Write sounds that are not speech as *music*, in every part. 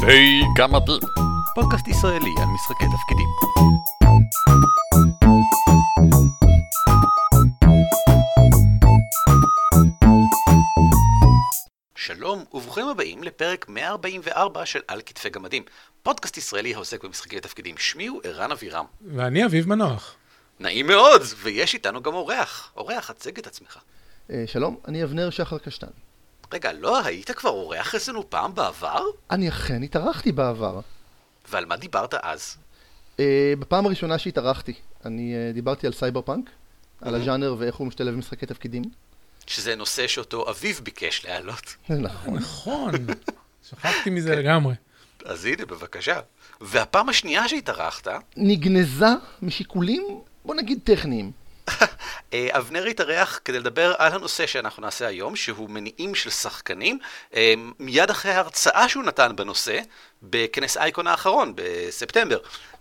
קצפי גמדים, פודקאסט ישראלי על משחקי תפקידים. שלום וברוכים הבאים לפרק 144 של על כתפי גמדים, פודקאסט ישראלי העוסק במשחקי תפקידים. שמי הוא ערן אבירם. ואני אביב מנוח. נעים מאוד, ויש איתנו גם אורח. אורח, הצג את עצמך. אה, שלום, אני אבנר שחר קשטן. רגע, לא היית כבר אורח אצלנו פעם בעבר? אני אכן התארחתי בעבר. ועל מה דיברת אז? אה, בפעם הראשונה שהתארחתי, אני אה, דיברתי על סייברפאנק, על הז'אנר ואיך הוא משתלב במשחקי תפקידים. שזה נושא שאותו אביב ביקש להעלות. נכון. נכון, *laughs* שכחתי מזה לגמרי. אז הנה, בבקשה. והפעם השנייה שהתארחת, נגנזה משיקולים, בוא נגיד טכניים. *laughs* אה, אבנר התארח כדי לדבר על הנושא שאנחנו נעשה היום, שהוא מניעים של שחקנים, אה, מיד אחרי ההרצאה שהוא נתן בנושא, בכנס אייקון האחרון, בספטמבר.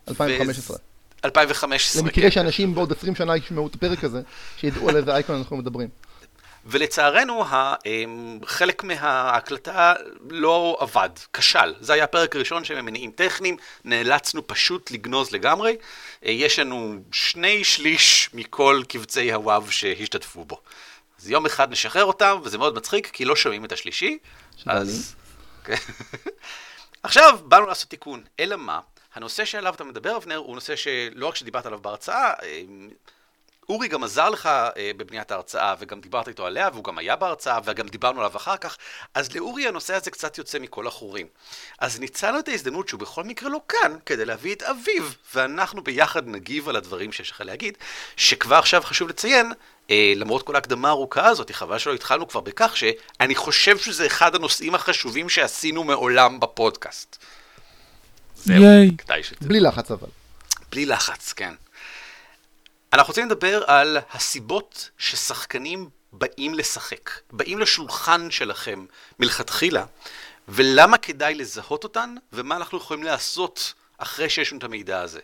2015. ו- 2015. למקרה כן. שאנשים בעוד 20 שנה ישמעו את הפרק הזה, שידעו על איזה אייקון אנחנו מדברים. ולצערנו, אמ, חלק מההקלטה לא עבד, כשל. זה היה הפרק הראשון שהם מניעים טכניים, נאלצנו פשוט לגנוז לגמרי. אה, יש לנו שני שליש מכל קבצי הוואב שהשתתפו בו. אז יום אחד נשחרר אותם, וזה מאוד מצחיק, כי לא שומעים את השלישי. אז... *laughs* עכשיו, באנו לעשות תיקון. אלא מה? הנושא שעליו אתה מדבר, אבנר, הוא נושא שלא רק שדיברת עליו בהרצאה, אמ, אורי גם עזר לך אה, בבניית ההרצאה, וגם דיברת איתו עליה, והוא גם היה בהרצאה, וגם דיברנו עליו אחר כך, אז לאורי הנושא הזה קצת יוצא מכל החורים. אז ניצלנו את ההזדמנות שהוא בכל מקרה לא כאן, כדי להביא את אביו, ואנחנו ביחד נגיב על הדברים שיש לך להגיד, שכבר עכשיו חשוב לציין, אה, למרות כל ההקדמה הארוכה הזאת, חבל שלא התחלנו כבר בכך, שאני חושב שזה אחד הנושאים החשובים שעשינו מעולם בפודקאסט. זהו. בלי לחץ אבל. בלי לחץ, כן. אנחנו רוצים לדבר על הסיבות ששחקנים באים לשחק, באים לשולחן שלכם מלכתחילה, ולמה כדאי לזהות אותן, ומה אנחנו יכולים לעשות אחרי שיש לנו את המידע הזה.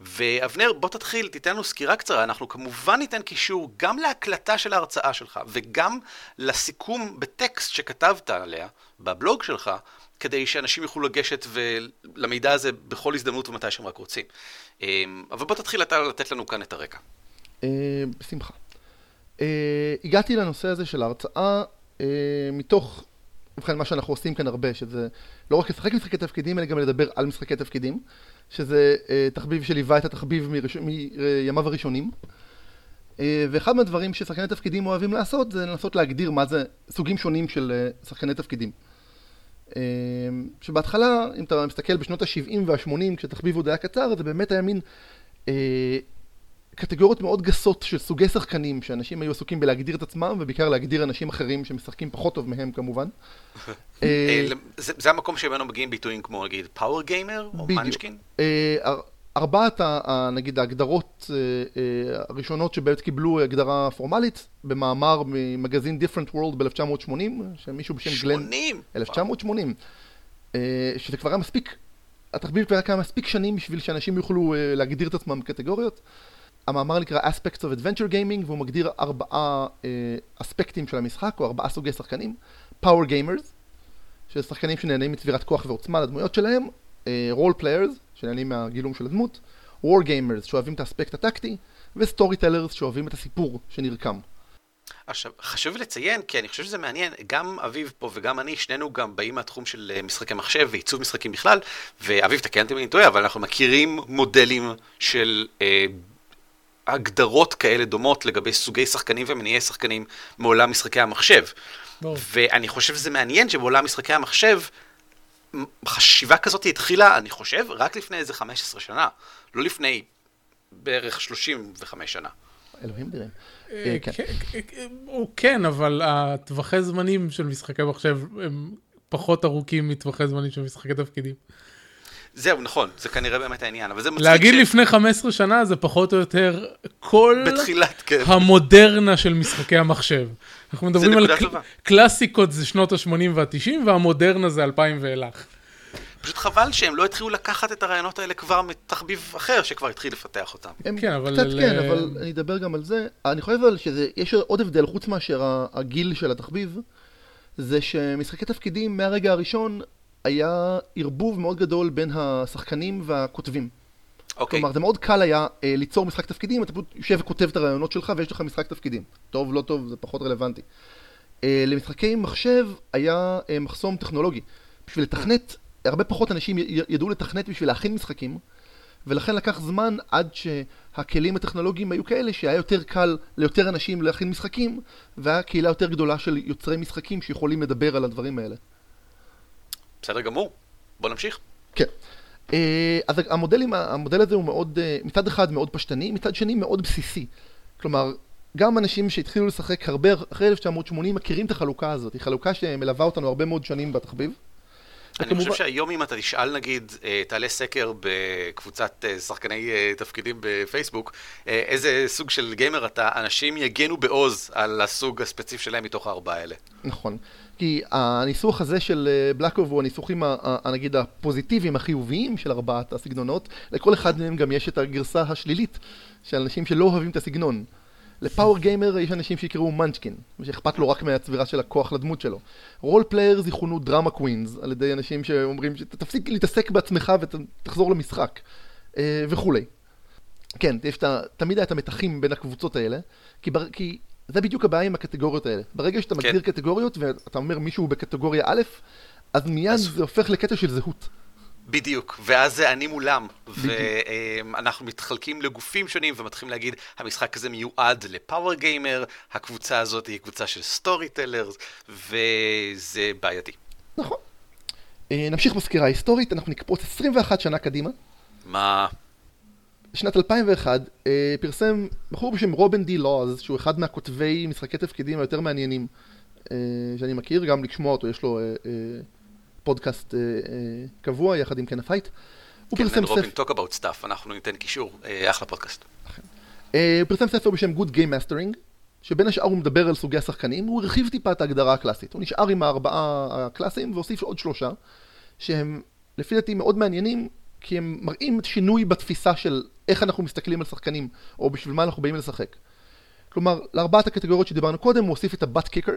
ואבנר, בוא תתחיל, תיתן לנו סקירה קצרה, אנחנו כמובן ניתן קישור גם להקלטה של ההרצאה שלך, וגם לסיכום בטקסט שכתבת עליה, בבלוג שלך, כדי שאנשים יוכלו לגשת למידע הזה בכל הזדמנות ומתי שהם רק רוצים. אמ, אבל בוא תתחיל אתה לתת לנו כאן את הרקע. אה, בשמחה. אה, הגעתי לנושא הזה של ההרצאה אה, מתוך, ובכן מה שאנחנו עושים כאן הרבה, שזה לא רק לשחק משחקי תפקידים, אלא גם לדבר על משחקי תפקידים, שזה תחביב שליווה את התחביב מימיו הראשונים. ואחד מהדברים ששחקני תפקידים אוהבים לעשות, זה לנסות להגדיר מה זה סוגים שונים של שחקני תפקידים. אה, שבהתחלה, אם אתה מסתכל בשנות ה-70 וה-80, כשתחביב עוד היה קצר, זה באמת היה מין אה, קטגוריות מאוד גסות של סוגי שחקנים, שאנשים היו עסוקים בלהגדיר את עצמם, ובעיקר להגדיר אנשים אחרים שמשחקים פחות טוב מהם כמובן. *laughs* אה, זה זה המקום שממנו מגיעים ביטויים כמו נגיד פאוור גיימר או. מנצ'קין? אה, ארבעת, נגיד, ההגדרות אה, אה, הראשונות שבאמת קיבלו הגדרה פורמלית, במאמר ממגזין Different World ב-1980, שמישהו בשם גלן... 80? 1980, אה, שזה כבר היה מספיק, התחביב כבר היה מספיק שנים בשביל שאנשים יוכלו להגדיר את עצמם בקטגוריות. המאמר נקרא Aspects of Adventure Gaming, והוא מגדיר ארבעה אספקטים של המשחק, או ארבעה סוגי שחקנים. Power Gamers, שזה שחקנים שנהנים מצבירת כוח ועוצמה לדמויות שלהם, אה, Role Players, שנהנים מהגילום של הדמות, War Gamers, שאוהבים את האספקט הטקטי, ו-Storytellers, שאוהבים את הסיפור שנרקם. עכשיו, חשוב לציין, כי אני חושב שזה מעניין, גם אביב פה וגם אני, שנינו גם באים מהתחום של אה, משחקי מחשב ועיצוב משחקים בכלל, ואביב, תקן אותי אם אני טועה, אבל אנחנו מכירים מודלים של אה, הגדרות כאלה דומות לגבי סוגי שחקנים ומניעי שחקנים מעולם משחקי המחשב. ברור. ואני חושב שזה מעניין שבעולם משחקי המחשב, חשיבה כזאת התחילה, אני חושב, רק לפני איזה 15 שנה, לא לפני בערך 35 שנה. אלוהים דירים. אה, כן. כן, כן, הוא כן, אבל הטווחי זמנים של משחקי מחשב הם פחות ארוכים מטווחי זמנים של משחקי תפקידים. זהו, נכון, זה כנראה באמת העניין, אבל זה מצחיק להגיד ש- לפני 15 שנה זה פחות או יותר כל בתחילת, כן. המודרנה של משחקי המחשב. אנחנו מדברים על קל-. קלאסיקות זה שנות ה-80 וה-90 והמודרנה זה 2000 ואילך. פשוט חבל שהם לא התחילו לקחת את הרעיונות האלה כבר מתחביב אחר שכבר התחיל לפתח אותם. הם כן, אבל קצת ל- כן, אבל אני אדבר גם על זה. אני חושב אבל שיש עוד הבדל, חוץ מאשר הגיל של התחביב, זה שמשחקי תפקידים מהרגע הראשון היה ערבוב מאוד גדול בין השחקנים והכותבים. אוקיי. כלומר, זה מאוד קל היה אה, ליצור משחק תפקידים, אתה פשוט יושב וכותב את הרעיונות שלך ויש לך משחק תפקידים. טוב, לא טוב, זה פחות רלוונטי. אה, למשחקי מחשב היה אה, מחסום טכנולוגי. בשביל לתכנת, הרבה פחות אנשים י- ידעו לתכנת בשביל להכין משחקים, ולכן לקח זמן עד שהכלים הטכנולוגיים היו כאלה שהיה יותר קל ליותר אנשים להכין משחקים, והיה קהילה יותר גדולה של יוצרי משחקים שיכולים לדבר על הדברים האלה. בסדר גמור. בוא נמשיך. כן. אה, אז המודלים, המודל הזה הוא מאוד, אה, מצד אחד מאוד פשטני, מצד שני מאוד בסיסי. כלומר, גם אנשים שהתחילו לשחק הרבה אחרי 1980 מכירים את החלוקה הזאת, היא חלוקה שמלווה אותנו הרבה מאוד שנים בתחביב. אני וכמובן- חושב שהיום אם אתה תשאל נגיד, אה, תעלה סקר בקבוצת שחקני תפקידים בפייסבוק, איזה סוג של gamer אתה, אנשים יגנו בעוז על הסוג הספציפי שלהם מתוך הארבעה האלה. נכון. כי הניסוח הזה של אה, בלאקו הוא הניסוחים, נגיד, הפוזיטיביים, החיוביים של ארבעת הסגנונות. לכל אחד מהם גם יש את הגרסה השלילית של אנשים שלא אוהבים את הסגנון. ל power gamer יש אנשים שיקראו munchkin, שאכפת לו רק מהצבירה של הכוח לדמות שלו. role players יכונו drama queens, על ידי אנשים שאומרים שתפסיק להתעסק בעצמך ותחזור למשחק, אה, וכולי. כן, יש ה- תמיד היה את המתחים בין הקבוצות האלה, כי, כי זה בדיוק הבעיה עם הקטגוריות האלה. ברגע שאתה כן. מגדיר קטגוריות ואתה אומר מישהו בקטגוריה א', אז מיד אז- זה הופך לקטע של זהות. בדיוק, ואז זה אני מולם, ואנחנו מתחלקים לגופים שונים ומתחילים להגיד, המשחק הזה מיועד לפאוור גיימר, הקבוצה הזאת היא קבוצה של סטורי טלרס, וזה בעייתי. נכון. אה, נמשיך בסקירה ההיסטורית, אנחנו נקפוץ 21 שנה קדימה. מה... בשנת 2001 אה, פרסם בחור בשם רובין די לוז, שהוא אחד מהכותבי משחקי תפקידים היותר מעניינים אה, שאני מכיר, גם לשמוע אותו, יש לו אה, אה, פודקאסט אה, אה, קבוע יחד עם קן הייט. הוא כן, פרסם רובין, ספר, Talk About Stuff, אנחנו ניתן קישור, אה, אחלה פודקאסט. אה, הוא פרסם ספר בשם Good Game Mastering, שבין השאר הוא מדבר על סוגי השחקנים, הוא הרחיב טיפה את ההגדרה הקלאסית. הוא נשאר עם הארבעה הקלאסיים והוסיף עוד שלושה, שהם לפי דעתי מאוד מעניינים, כי הם מראים שינוי בתפיסה של איך אנחנו מסתכלים על שחקנים, או בשביל מה אנחנו באים לשחק. כלומר, לארבעת הקטגוריות שדיברנו קודם, הוא הוסיף את הבת קיקר.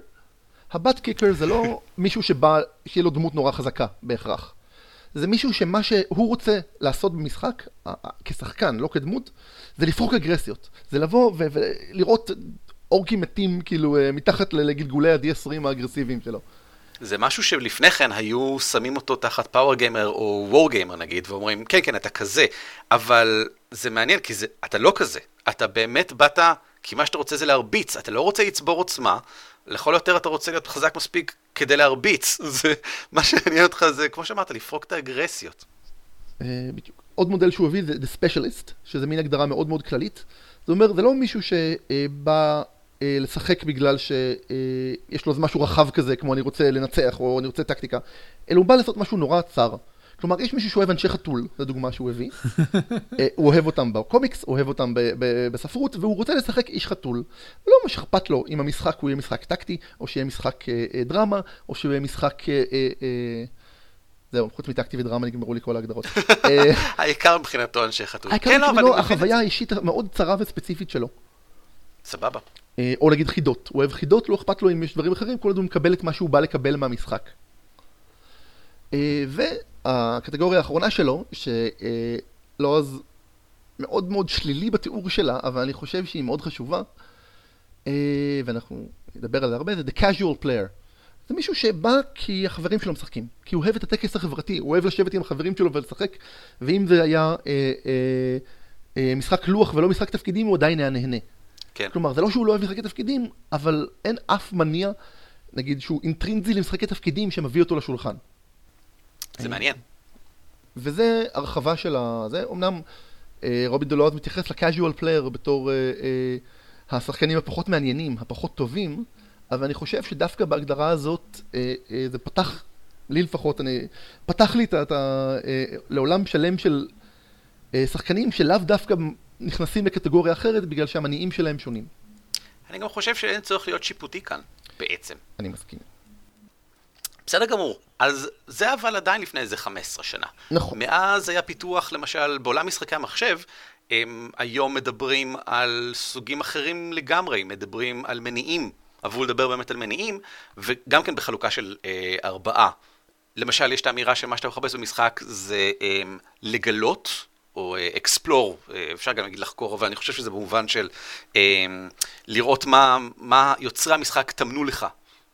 הבת קיקר זה לא *laughs* מישהו שבא, שיהיה לו דמות נורא חזקה, בהכרח. זה מישהו שמה שהוא רוצה לעשות במשחק, כשחקן, לא כדמות, זה לפרוק אגרסיות. זה לבוא ולראות אורקים מתים, כאילו, אה, מתחת לגלגולי ה-D20 האגרסיביים שלו. זה משהו שלפני כן היו שמים אותו תחת פאוור גיימר או וור גיימר נגיד, ואומרים, כן, כן, אתה כזה, אבל זה מעניין, כי זה, אתה לא כזה. אתה באמת באת, כי מה שאתה רוצה זה להרביץ, אתה לא רוצה לצבור עוצמה, לכל היותר אתה רוצה להיות חזק מספיק כדי להרביץ. *laughs* זה, מה שעניין אותך זה, כמו שאמרת, לפרוק את האגרסיות. אה, בדיוק. עוד מודל שהוא הביא זה The Specialist, שזה מין הגדרה מאוד מאוד כללית. זה אומר, זה לא מישהו שבא אה, לשחק בגלל שיש לו איזה משהו רחב כזה, כמו אני רוצה לנצח או אני רוצה טקטיקה, אלא הוא בא לעשות משהו נורא צר. כלומר, יש מישהו שאוהב אנשי חתול, זו דוגמה שהוא הביא. *laughs* אה, הוא אוהב אותם בקומיקס, הוא אוהב אותם ב- ב- בספרות, והוא רוצה לשחק איש חתול. לא מה שאכפת לו אם המשחק הוא יהיה משחק טקטי, או שיהיה משחק אה, אה, דרמה, או שיהיה משחק... אה, אה, אה, זהו, חוץ מטקטי ודרמה נגמרו לי כל ההגדרות. *laughs* העיקר מבחינתו אנשי חתול. העיקר כן, לא, את החוויה האישית המאוד צרה וספציפית שלו. סבבה. אה, או להגיד חידות. הוא אוהב חידות, לא אכפת לו אם יש דברים אחרים, כל עוד הוא מקבל את מה שהוא בא לקבל מהמשחק. אה, והקטגוריה האחרונה שלו, שלועז מאוד מאוד שלילי בתיאור שלה, אבל אני חושב שהיא מאוד חשובה, אה, ואנחנו נדבר על זה הרבה, זה The Casual Player. זה מישהו שבא כי החברים שלו משחקים, כי הוא אוהב את הטקס החברתי, הוא אוהב לשבת עם החברים שלו ולשחק, ואם זה היה אה, אה, אה, משחק לוח ולא משחק תפקידים, הוא עדיין היה נהנה. כן. כלומר, זה לא שהוא לא אוהב משחקי תפקידים, אבל אין אף מניע, נגיד, שהוא אינטרינזי למשחקי תפקידים שמביא אותו לשולחן. זה מעניין. וזה הרחבה של ה... זה, אמנם אה, רובין די לוז מתייחס ל casual player בתור אה, אה, השחקנים הפחות מעניינים, הפחות טובים, אבל אני חושב שדווקא בהגדרה הזאת, אה, אה, זה פתח, לי לפחות, אני, פתח לי. את ה- אה, לעולם שלם של אה, שחקנים שלאו דווקא נכנסים לקטגוריה אחרת בגלל שהמניעים שלהם שונים. אני גם חושב שאין צורך להיות שיפוטי כאן, בעצם. אני מסכים. בסדר גמור. אז זה אבל עדיין לפני איזה 15 שנה. נכון. מאז היה פיתוח, למשל, בעולם משחקי המחשב, הם היום מדברים על סוגים אחרים לגמרי, מדברים על מניעים, עברו לדבר באמת על מניעים, וגם כן בחלוקה של אה, ארבעה למשל, יש את האמירה שמה שאתה מחפש במשחק זה um, לגלות, או אקספלור, uh, uh, אפשר גם להגיד לחקור, אבל אני חושב שזה במובן של um, לראות מה, מה יוצרי המשחק טמנו לך,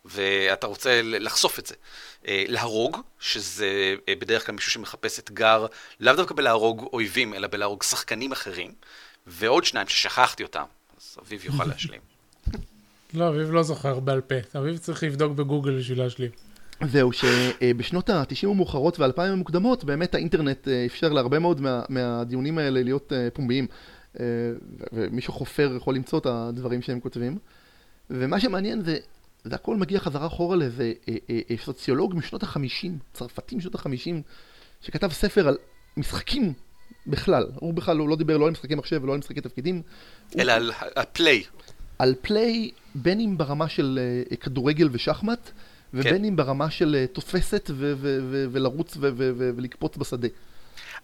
ואתה רוצה לחשוף את זה. Uh, להרוג, שזה uh, בדרך כלל מישהו שמחפש אתגר, לאו דווקא בלהרוג אויבים, אלא בלהרוג שחקנים אחרים, ועוד שניים ששכחתי אותם, אז אביב יוכל להשלים. *laughs* לא, אביב לא זוכר בעל פה, אביב צריך לבדוק בגוגל בשביל להשלים. זהו, שבשנות ה-90 המאוחרות וה-2000 המוקדמות, באמת האינטרנט אה, אפשר להרבה מאוד מה, מהדיונים האלה להיות אה, פומביים. אה, ומי שחופר יכול למצוא את הדברים שהם כותבים. ומה שמעניין זה, זה הכל מגיע חזרה אחורה לאיזה סוציולוג משנות ה-50, צרפתי משנות ה-50, שכתב ספר על משחקים בכלל. הוא בכלל לא, לא דיבר לא על משחקי מחשב ולא על משחקי תפקידים. אלא הוא... על הפליי. על פליי, בין אם ברמה של כדורגל ושחמט, ובין כן. אם ברמה של אה, תופסת ולרוץ ולקפוץ בשדה.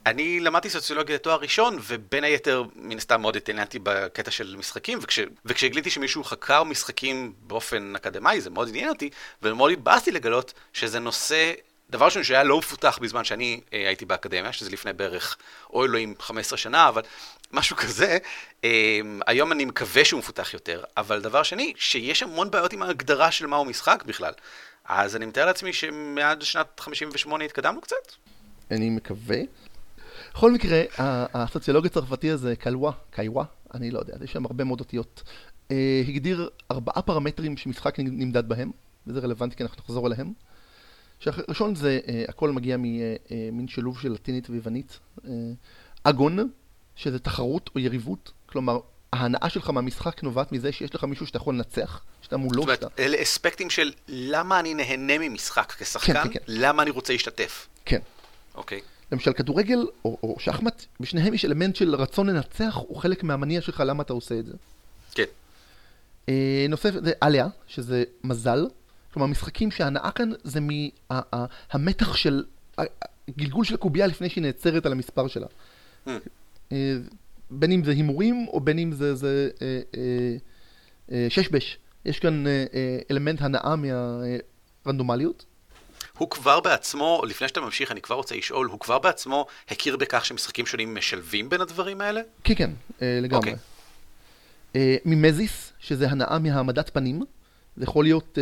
אני למדתי סוציולוגיה לתואר ראשון, ובין היתר, מן הסתם מאוד התעניינתי בקטע של משחקים, וכש, וכשגיליתי שמישהו חקר משחקים באופן אקדמאי, זה מאוד עניין אותי, ומאוד התבאסתי לגלות שזה נושא, דבר ראשון שהיה לא מפותח בזמן שאני אה, הייתי באקדמיה, שזה לפני בערך, אוי אלוהים, 15 שנה, אבל משהו *laughs* כזה, אה, היום אני מקווה שהוא מפותח יותר, אבל דבר שני, שיש המון בעיות עם ההגדרה של מהו משחק בכלל. אז אני מתאר לעצמי שמעד שנת 58 התקדמנו קצת. אני מקווה. בכל מקרה, הסוציולוג הצרפתי הזה, קלווה, קייווה, אני לא יודע, יש שם הרבה מאוד אותיות, אה, הגדיר ארבעה פרמטרים שמשחק נמדד בהם, וזה רלוונטי כי אנחנו נחזור אליהם. שהראשון זה, אה, הכל מגיע ממין אה, שילוב של לטינית ויוונית. אגון, שזה תחרות או יריבות, כלומר, ההנאה שלך מהמשחק נובעת מזה שיש לך מישהו שאתה יכול לנצח, שאתה מולו. זאת אומרת, שאתה... אלה אספקטים של למה אני נהנה ממשחק כשחקן, כן, כן, כן. למה אני רוצה להשתתף. כן. אוקיי. למשל כדורגל או, או שחמט, בשניהם יש אלמנט של רצון לנצח, הוא חלק מהמניע שלך למה אתה עושה את זה. כן. אה, נוסף זה עליה, שזה מזל. כלומר, משחקים שההנאה כאן זה מהמתח של, גלגול של הקובייה לפני שהיא נעצרת על המספר שלה. Mm. אה, בין אם זה הימורים או בין אם זה, זה אה, אה, אה, ששבש. יש כאן אה, אלמנט הנאה מהרנדומליות. הוא כבר בעצמו, לפני שאתה ממשיך, אני כבר רוצה לשאול, הוא כבר בעצמו הכיר בכך שמשחקים שונים משלבים בין הדברים האלה? כן, כן, אה, לגמרי. Okay. אוקיי. אה, ממזיס, שזה הנאה מהעמדת פנים. זה יכול להיות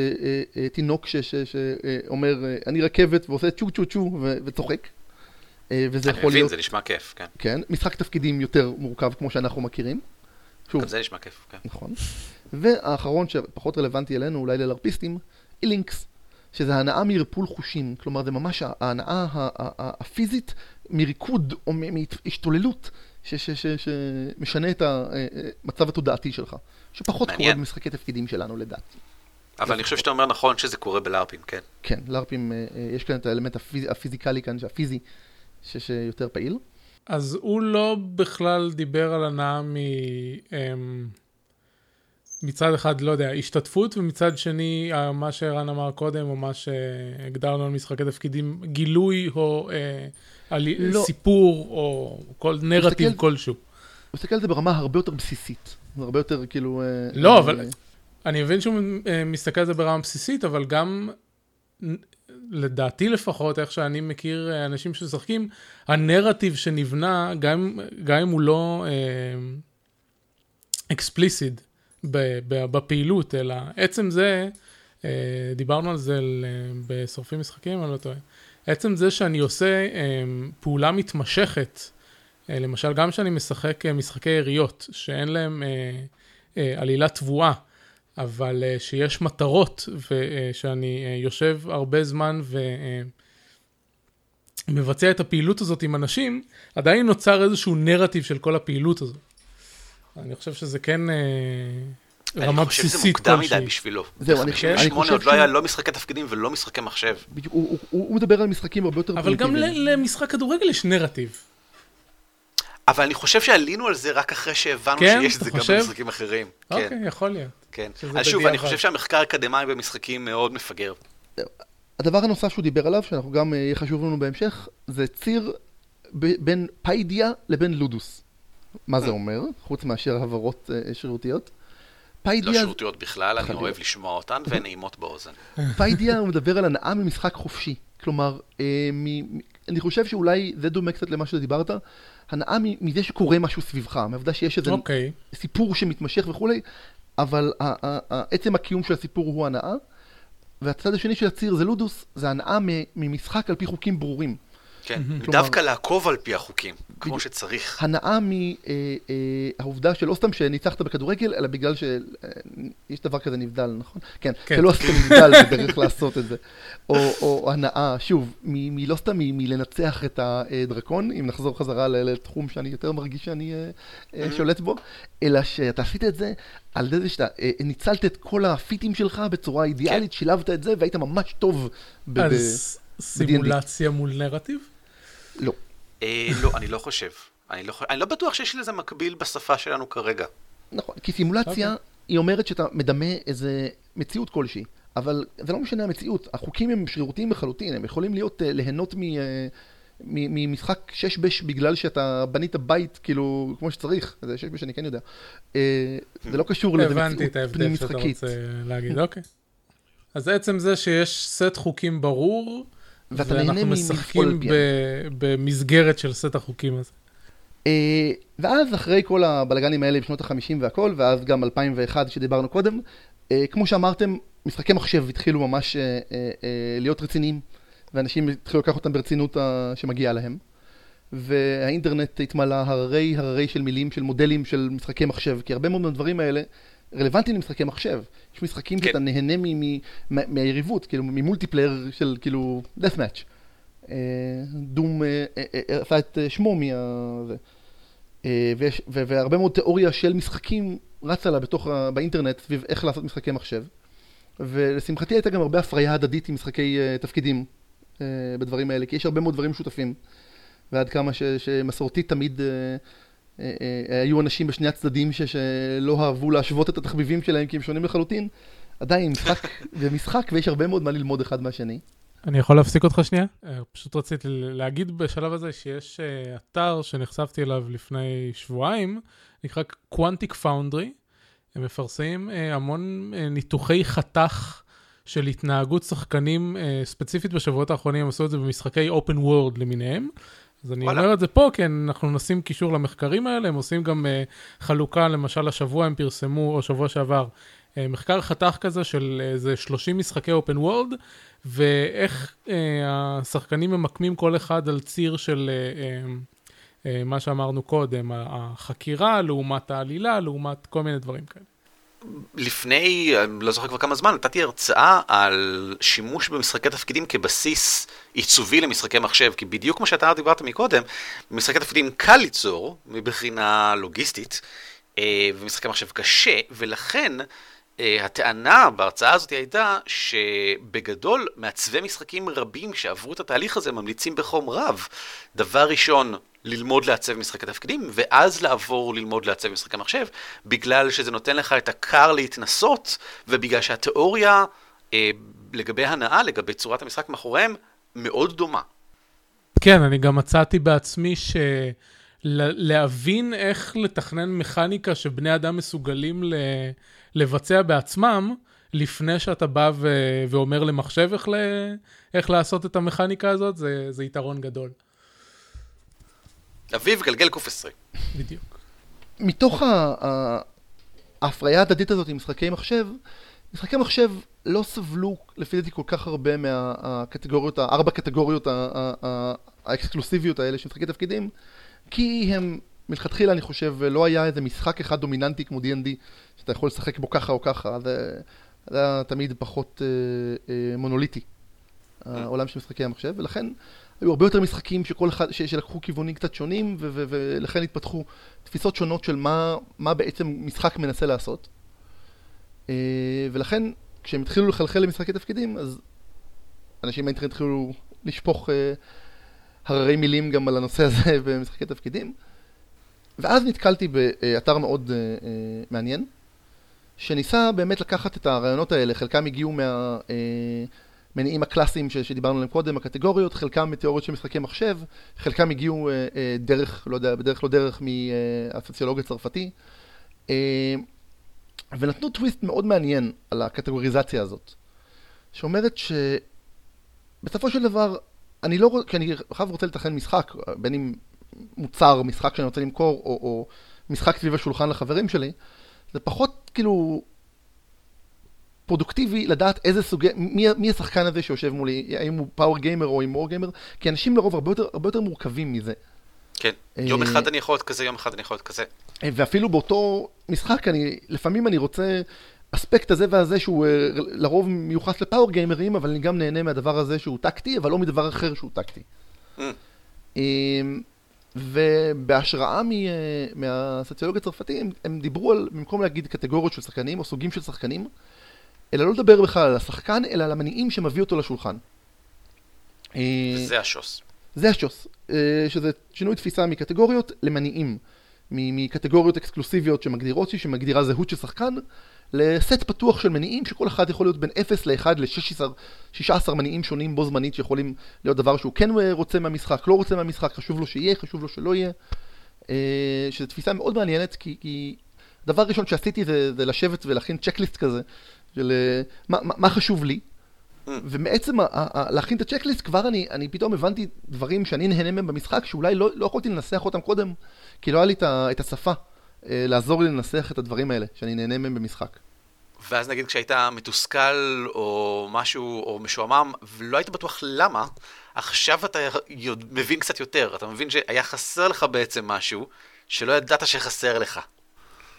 אה, תינוק שאומר, אני רכבת ועושה צ'ו צ'ו צ'ו וצוחק. וזה יכול להיות... אני מבין, זה נשמע כיף, כן. כן, משחק תפקידים יותר מורכב כמו שאנחנו מכירים. שוב. גם זה נשמע כיף, כן. נכון. והאחרון שפחות רלוונטי אלינו, אולי ללרפיסטים, אילינקס, שזה הנאה מריפול חושים. כלומר, זה ממש ההנאה הפיזית מריקוד או מהשתוללות שמשנה את המצב אה, אה, התודעתי שלך. שפחות קורה במשחקי תפקידים שלנו, לדעתי. אבל אני חושב שאתה אומר נכון שזה קורה בלארפים, כן. כן, לארפים, יש כאן את האלמנט הפיזיקלי כאן, הפיזי, שיותר פעיל. אז הוא לא בכלל דיבר על הנאה מ... מצד אחד, לא יודע, השתתפות, ומצד שני, מה שערן אמר קודם, או מה שהגדרנו על משחקי תפקידים, גילוי או אה, על לא. סיפור, או כל נרטיב מסתכל, כלשהו. הוא מסתכל על זה ברמה הרבה יותר בסיסית. הרבה יותר כאילו... אה, לא, אה, אבל... אני מבין שהוא אה, מסתכל על זה ברמה בסיסית, אבל גם לדעתי לפחות, איך שאני מכיר אה, אנשים שמשחקים, הנרטיב שנבנה, גם, גם אם הוא לא אקספליסיד אה, בפעילות, אלא עצם זה, אה, דיברנו על זה בשורפים משחקים, אני לא טועה, עצם זה שאני עושה אה, פעולה מתמשכת, אה, למשל גם כשאני משחק משחקי יריות, שאין להם עלילה תבואה, אבל שיש מטרות, ושאני יושב הרבה זמן ומבצע uh, את הפעילות הזאת עם אנשים, עדיין נוצר איזשהו נרטיב של כל הפעילות הזאת. אני חושב שזה כן uh, רמה בסיסית כלשהי. אני חושב שזה מוקדם מדי בשבילו. זהו, אני חושב... 58 עוד לא היה לא משחקי תפקידים ולא משחקי מחשב. בדיוק, הוא מדבר על משחקים הרבה יותר... אבל גם למשחק כדורגל יש נרטיב. אבל אני חושב שעלינו על זה רק אחרי שהבנו כן, שיש את זה חושב? גם במשחקים אחרים. אוקיי, כן. יכול להיות. כן. אז שוב, אני חושב שהמחקר האקדמי במשחקים מאוד מפגר. הדבר הנוסף שהוא דיבר עליו, שאנחנו גם, אה, יהיה חשוב לנו בהמשך, זה ציר בין פיידיה לבין לודוס. מה זה אה. אומר, חוץ מאשר הבהרות אה, שרירותיות? פיידיה... לא שרירותיות בכלל, אני אוהב לשמוע אותן, ונעימות באוזן. *laughs* פיידיה הוא מדבר על הנאה ממשחק חופשי. כלומר, אה, אני חושב שאולי זה דומה קצת למה שדיברת, הנאה מזה שקורה משהו סביבך, מהעובדה שיש איזה okay. אוקיי. סיפור שמתמשך וכולי, אבל עצם הקיום של הסיפור הוא הנאה, והצד השני של הציר זה לודוס, זה הנאה ממשחק על פי חוקים ברורים. כן, דווקא לעקוב על פי החוקים, כמו שצריך. הנאה מהעובדה אה, אה, שלא סתם שניצחת בכדורגל, אלא בגלל שיש אה, דבר כזה נבדל, נכון? כן, כן. שלא סתם נבדל בדרך *laughs* לעשות את זה. או הנאה, שוב, לא סתם מלנצח את הדרקון, אם נחזור חזרה לתחום שאני יותר מרגיש שאני שולט בו, אלא שאתה עשית את זה על ידי זה שאתה ניצלת את כל הפיטים שלך בצורה אידיאלית, כן. שילבת את זה והיית ממש טוב. אז סימולציה מול נרטיב? לא. אה, לא, אני לא חושב. אני לא, אני לא בטוח שיש לזה מקביל בשפה שלנו כרגע. נכון, כי סימולציה, okay. אוקיי. היא אומרת שאתה מדמה איזה מציאות כלשהי, אבל זה לא משנה המציאות, החוקים הם שרירותיים לחלוטין, הם יכולים להיות, uh, ליהנות מ... Uh, ממשחק שש בש בגלל שאתה בנית בית כאילו כמו שצריך, זה שש בש אני כן יודע. זה לא קשור לזה מציאות פנים משחקית. הבנתי את ההבדל שאתה רוצה להגיד, אוקיי. אז עצם זה שיש סט חוקים ברור, ואנחנו משחקים במסגרת של סט החוקים הזה. אה, ואז אחרי כל הבלגנים האלה בשנות החמישים והכל, ואז גם 2001 שדיברנו קודם, אה, כמו שאמרתם, משחקי מחשב התחילו ממש אה, להיות רציניים, ואנשים התחילו לקחת אותם ברצינות שמגיעה להם. והאינטרנט התמלא הררי הררי של מילים, של מודלים של משחקי מחשב, כי הרבה מאוד מהדברים האלה רלוונטיים למשחקי מחשב. יש משחקים כן. שאתה נהנה מהיריבות, כאילו מ multiplayer של כאילו death match. אה, דום אה, אה, עשה את שמו מה... ויש, והרבה מאוד תיאוריה של משחקים רצה לה בתוך, באינטרנט סביב איך לעשות משחקי מחשב. ולשמחתי הייתה גם הרבה הפריה הדדית עם משחקי תפקידים בדברים האלה, כי יש הרבה מאוד דברים משותפים. ועד כמה ש, שמסורתית תמיד אה, היו אנשים בשני הצדדים שלא אהבו להשוות את התחביבים שלהם כי הם שונים לחלוטין, עדיין משחק *laughs* ומשחק ויש הרבה מאוד מה ללמוד אחד מהשני. אני יכול להפסיק אותך שנייה? אה, פשוט רציתי להגיד בשלב הזה שיש אתר שנחשפתי אליו לפני שבועיים, נקרא Quantic Foundry. הם מפרסמים המון ניתוחי חתך של התנהגות שחקנים, ספציפית בשבועות האחרונים, הם עשו את זה במשחקי open world למיניהם. אז אני וואלה. אומר את זה פה, כי אנחנו נשים קישור למחקרים האלה, הם עושים גם uh, חלוקה, למשל השבוע הם פרסמו, או שבוע שעבר, uh, מחקר חתך כזה של איזה 30 משחקי אופן וורלד, ואיך uh, השחקנים ממקמים כל אחד על ציר של uh, uh, uh, מה שאמרנו קודם, החקירה לעומת העלילה, לעומת כל מיני דברים כאלה. לפני, אני לא זוכר כבר כמה זמן, נתתי הרצאה על שימוש במשחקי תפקידים כבסיס עיצובי למשחקי מחשב, כי בדיוק כמו שאתה דיברת מקודם, במשחקי תפקידים קל ליצור מבחינה לוגיסטית, אה, ומשחקי מחשב קשה, ולכן אה, הטענה בהרצאה הזאת הייתה שבגדול מעצבי משחקים רבים שעברו את התהליך הזה ממליצים בחום רב. דבר ראשון, ללמוד לעצב משחקי תפקידים, ואז לעבור ללמוד לעצב משחקי מחשב, בגלל שזה נותן לך את הכר להתנסות, ובגלל שהתיאוריה אה, לגבי הנאה, לגבי צורת המשחק מאחוריהם, מאוד דומה. כן, אני גם מצאתי בעצמי ש... להבין איך לתכנן מכניקה שבני אדם מסוגלים ל... לבצע בעצמם, לפני שאתה בא ו... ואומר למחשב איך, ל... איך לעשות את המכניקה הזאת, זה, זה יתרון גדול. אביב גלגל קוף עשרה. בדיוק. מתוך ההפריה ההדדית הזאת עם משחקי מחשב, משחקי מחשב לא סבלו לפי דעתי כל כך הרבה מהקטגוריות, הארבע קטגוריות האקסקלוסיביות האלה של משחקי תפקידים, כי הם מלכתחילה אני חושב לא היה איזה משחק אחד דומיננטי כמו D&D שאתה יכול לשחק בו ככה או ככה, זה, זה היה תמיד פחות אה, אה, מונוליטי, העולם של משחקי המחשב, ולכן היו הרבה יותר משחקים שכל אחד, ש, שלקחו כיוונים קצת שונים, ו, ו, ולכן התפתחו תפיסות שונות של מה, מה בעצם משחק מנסה לעשות. אה, ולכן, כשהם התחילו לחלחל למשחקי תפקידים, אז אנשים באינטרנט התחילו לשפוך אה, הררי מילים גם על הנושא הזה *laughs* במשחקי תפקידים. ואז נתקלתי באתר מאוד אה, מעניין, שניסה באמת לקחת את הרעיונות האלה, חלקם הגיעו מה... המניעים הקלאסיים ש, שדיברנו עליהם קודם, הקטגוריות, חלקם מתיאוריות של משחקי מחשב, חלקם הגיעו אה, אה, דרך, לא יודע, בדרך לא דרך מהסוציולוג הצרפתי, אה, ונתנו טוויסט מאוד מעניין על הקטגוריזציה הזאת, שאומרת בסופו של דבר, אני לא, כי אני עכשיו רוצה לתכן משחק, בין אם מוצר, משחק שאני רוצה למכור, או, או משחק סביב השולחן לחברים שלי, זה פחות כאילו פרודוקטיבי לדעת איזה סוגי, מי, מי השחקן הזה שיושב מולי, האם הוא פאוור גיימר או אימור גיימר, כי אנשים לרוב הרבה יותר, הרבה יותר מורכבים מזה. כן, יום אחד אני יכול להיות כזה, יום אחד אני יכול להיות כזה. ואפילו באותו משחק, אני, לפעמים אני רוצה אספקט הזה והזה שהוא לרוב מיוחס לפאוור גיימרים, אבל אני גם נהנה מהדבר הזה שהוא טקטי, אבל לא מדבר אחר שהוא טקטי. Mm. ובהשראה מהסוציולוגיה הצרפתי, הם, הם דיברו על, במקום להגיד קטגוריות של שחקנים או סוגים של שחקנים, אלא לא לדבר בכלל על השחקן, אלא על המניעים שמביא אותו לשולחן. וזה השוס. זה השוס, שזה שינוי תפיסה מקטגוריות למניעים. מקטגוריות אקסקלוסיביות שמגדירות שהיא, שמגדירה זהות של שחקן, לסט פתוח של מניעים שכל אחד יכול להיות בין 0 ל-1 ל-16 מניעים שונים בו זמנית שיכולים להיות דבר שהוא כן רוצה מהמשחק, לא רוצה מהמשחק, חשוב לו שיהיה, חשוב לו שלא יהיה. שזו תפיסה מאוד מעניינת כי, כי דבר ראשון שעשיתי זה, זה לשבת ולהכין צ'קליסט כזה של מה, מה, מה חשוב לי. Mm. ומעצם להכין את הצ'קליסט כבר אני, אני פתאום הבנתי דברים שאני נהנה מהם במשחק שאולי לא, לא יכולתי לנסח אותם קודם כי לא היה לי את השפה אה, לעזור לי לנסח את הדברים האלה, שאני נהנה מהם במשחק. ואז נגיד כשהיית מתוסכל או משהו, או משועמם, ולא היית בטוח למה, עכשיו אתה מבין קצת יותר, אתה מבין שהיה חסר לך בעצם משהו שלא ידעת שחסר לך.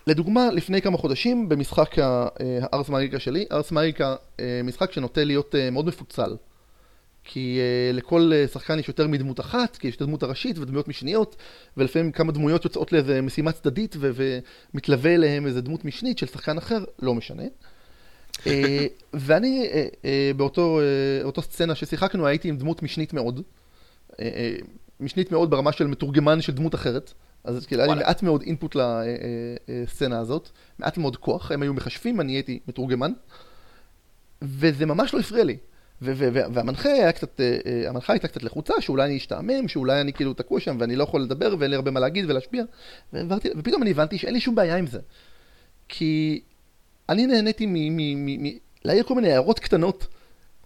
לדוגמה, לפני כמה חודשים במשחק אה, הארס מריקה שלי, ארס מריקה אה, משחק שנוטה להיות מאוד מפוצל. כי לכל שחקן יש יותר מדמות אחת, כי יש את הדמות הראשית ודמויות משניות, ולפעמים כמה דמויות יוצאות לאיזה משימה צדדית ו- ומתלווה אליהם איזה דמות משנית של שחקן אחר, לא משנה. *laughs* ואני באותו סצנה ששיחקנו הייתי עם דמות משנית מאוד, משנית מאוד ברמה של מתורגמן של דמות אחרת, אז כאילו היה לי מעט מאוד אינפוט לסצנה הזאת, מעט מאוד כוח, הם היו מחשבים, אני הייתי מתורגמן, וזה ממש לא הפריע לי. והמנחה היה קצת, אה, אה, המנחה הייתה קצת לחוצה, שאולי אני אשתעמם, שאולי אני כאילו תקוע שם ואני לא יכול לדבר ואין לי הרבה מה להגיד ולהשפיע. ופתאום אני הבנתי שאין לי שום בעיה עם זה. כי אני נהניתי להעיר כל מיני הערות קטנות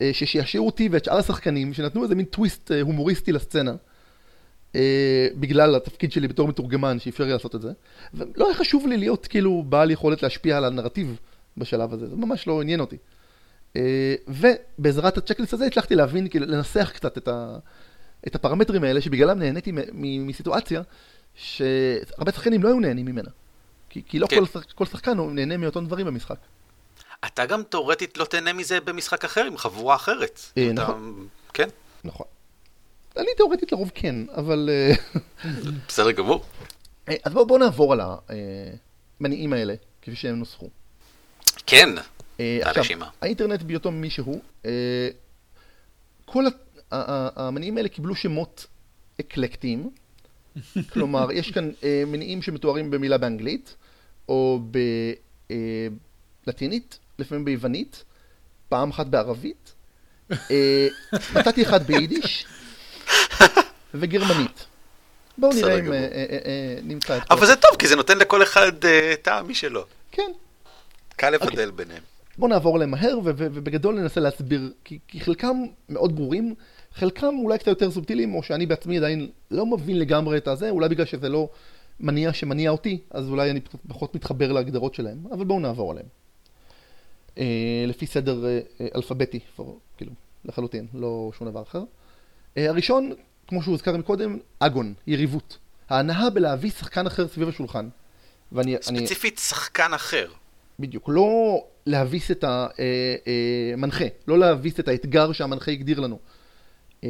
אה, ששיעשעו אותי ואת שאר השחקנים, שנתנו איזה מין טוויסט הומוריסטי לסצנה. בגלל התפקיד שלי בתור מתורגמן שאפשר לי לעשות את זה. ולא היה חשוב לי להיות כאילו בעל יכולת להשפיע על הנרטיב בשלב הזה, זה ממש לא עניין אותי. אה, ובעזרת הצ'קליסט הזה הצלחתי להבין, כאילו לנסח קצת את, ה, את הפרמטרים האלה שבגללם נהניתי מסיטואציה שהרבה שחקנים לא היו נהנים ממנה. כי, כי לא כן. כל, כל שחקן הוא נהנה מאותם דברים במשחק. אתה גם תאורטית לא תהנה מזה במשחק אחר עם חבורה אחרת. אה, נכון. כן? נכון. אני תאורטית לרוב כן, אבל... אה, בסדר גמור. אז בואו בוא נעבור על המניעים האלה, כפי שהם נוסחו. כן. אה, עכשיו, האינטרנט בהיותו מי שהוא, אה, כל המניעים האלה קיבלו שמות אקלקטיים, *laughs* כלומר, יש כאן אה, מניעים שמתוארים במילה באנגלית, או בלטינית, לפעמים ביוונית, פעם אחת בערבית, מצאתי אחד ביידיש, וגרמנית. בואו נראה אם נמצא את זה. אבל זה טוב, כי זה נותן לכל אחד טעם משלו. כן. קל לבדל אוקיי. ביניהם. בואו נעבור עליהם מהר, ובגדול ננסה להסביר, כי, חלקם מאוד ברורים, חלקם אולי קצת יותר סובטיליים, או שאני בעצמי עדיין לא מבין לגמרי את הזה, אולי בגלל שזה לא מניע שמניע אותי, אז אולי אני פחות מתחבר להגדרות שלהם, אבל בואו נעבור עליהם. אה, לפי סדר אה, אלפביתי, כאילו, לחלוטין, לא שום דבר אחר. אה, הראשון, כמו שהוזכר מקודם, אגון, יריבות. ההנאה בלהביא שחקן אחר סביב השולחן. ואני, ספציפית אני... שחקן אחר. בדיוק, לא להביס את המנחה, אה, אה, לא להביס את האתגר שהמנחה הגדיר לנו. אה,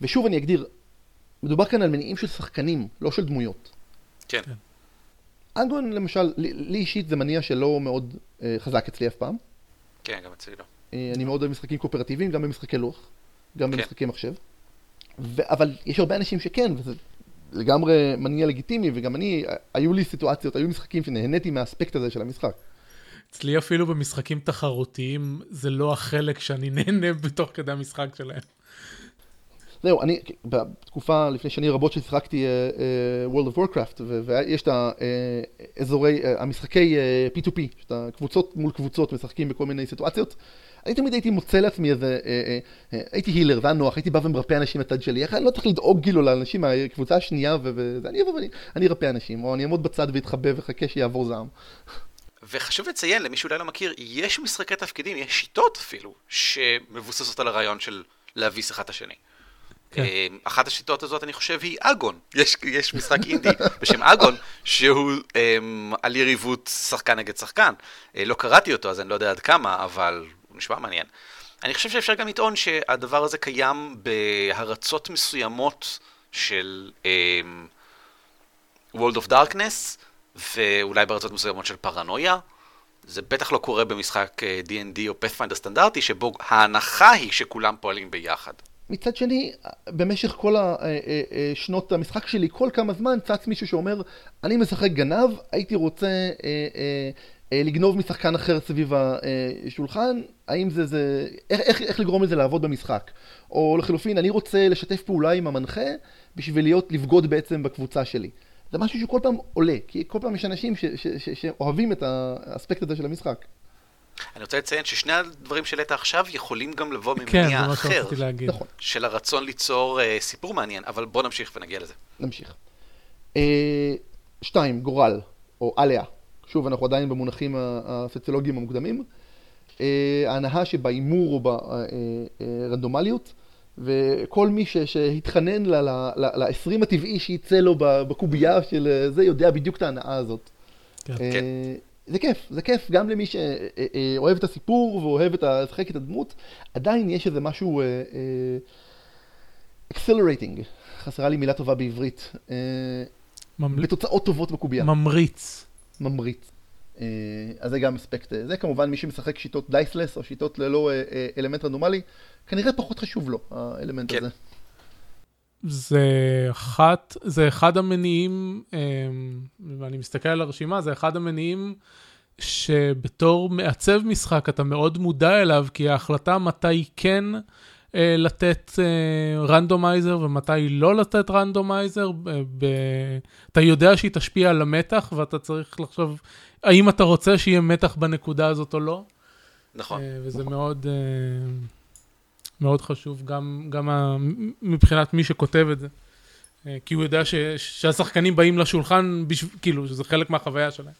ושוב אני אגדיר, מדובר כאן על מניעים של שחקנים, לא של דמויות. כן. אנגון למשל, לי אישית זה מניע שלא מאוד חזק אצלי אף פעם. כן, גם אצלי לא. אני מאוד אוהב משחקים קואופרטיביים, גם במשחקי לוח, גם כן. במשחקי מחשב. ו- אבל יש הרבה אנשים שכן, וזה לגמרי מניע לגיטימי, וגם אני, היו לי סיטואציות, היו משחקים שנהניתי מהאספקט הזה של המשחק. אצלי אפילו במשחקים תחרותיים זה לא החלק שאני *laughs* נהנה בתוך כדי המשחק שלהם. זהו, אני בתקופה לפני שנים רבות ששיחקתי uh, uh, World of Warcraft ויש את האזורי, uh, המשחקי uh, P2P, שאתה קבוצות מול קבוצות משחקים בכל מיני סיטואציות, אני תמיד הייתי מוצא לעצמי איזה, אה, אה, אה, הייתי הילר, זה היה נוח, הייתי בא ומרפא אנשים לצד שלי, איך אני לא צריך לדאוג כאילו לאנשים מהקבוצה השנייה, ואני אבוא ואני ארפא אנשים, או אני אעמוד בצד ואתחבא וחכה שיעבור זעם. וחשוב לציין, למי שאולי לא מכיר, יש משחקי תפקידים, יש שיטות אפילו, שמבוססות על הרעיון של להביס אחד את השני. כן. אחת השיטות הזאת, אני חושב, היא אגון. יש, יש משחק אינדי *laughs* בשם אגון, שהוא על יריבות שחקן נגד שחקן. לא קראתי אותו, אז אני לא יודע עד כמה, אבל נשמע מעניין. אני חושב שאפשר גם לטעון שהדבר הזה קיים בהרצות מסוימות של um, World of Darkness, ואולי בארצות מסוימות של פרנויה. זה בטח לא קורה במשחק אה, D&D או Pathfinder סטנדרטי, שבו ההנחה היא שכולם פועלים ביחד. מצד שני, במשך כל אה, אה, המשחק שלי, כל כמה זמן צץ מישהו שאומר, אני משחק גנב, הייתי רוצה לגנוב משחקן אחר סביב השולחן, האם זה, זה, איך, איך, איך לגרום לזה לעבוד במשחק? או לחלופין, אני רוצה לשתף פעולה עם המנחה בשביל להיות, לבגוד בעצם בקבוצה שלי. זה משהו שכל פעם עולה, כי כל פעם יש אנשים ש, ש, ש, שאוהבים את האספקט הזה של המשחק. אני רוצה לציין ששני הדברים שהעלית עכשיו יכולים גם לבוא כן, ממניע כן, אחר, נכון. של הרצון ליצור uh, סיפור מעניין, אבל בוא נמשיך ונגיע לזה. נמשיך. Uh, שתיים, גורל, או עליה. שוב, אנחנו עדיין במונחים הסוציולוגיים המוקדמים. Uh, ההנאה שבהימור או ברנדומליות. Uh, uh, וכל מי שהתחנן ל-20 הטבעי שייצא לו בקובייה של אה, זה, יודע בדיוק את ההנאה הזאת. כן. אה, כן. זה כיף, זה כיף גם למי שאוהב את הסיפור ואוהב את לשחק את הדמות, עדיין יש איזה משהו exhilarating, חסרה לי מילה טובה בעברית. לתוצאות טובות בקובייה. ממריץ. ממריץ. אז זה גם אספקט, זה כמובן מי שמשחק שיטות diceless או שיטות ללא אלמנט רנדומלי, כנראה פחות חשוב לו, האלמנט כן. הזה. זה אחת, זה אחד המניעים, ואני מסתכל על הרשימה, זה אחד המניעים שבתור מעצב משחק אתה מאוד מודע אליו, כי ההחלטה מתי כן אה, לתת אה, randomizer ומתי לא לתת randomizer, ב... אתה יודע שהיא תשפיע על המתח ואתה צריך לחשוב האם אתה רוצה שיהיה מתח בנקודה הזאת או לא. נכון. אה, וזה נכון. מאוד... מאוד חשוב, גם, גם ה, מבחינת מי שכותב את זה. אה, כי הוא יודע ש, שהשחקנים באים לשולחן, בשב, כאילו, שזה חלק מהחוויה שלהם.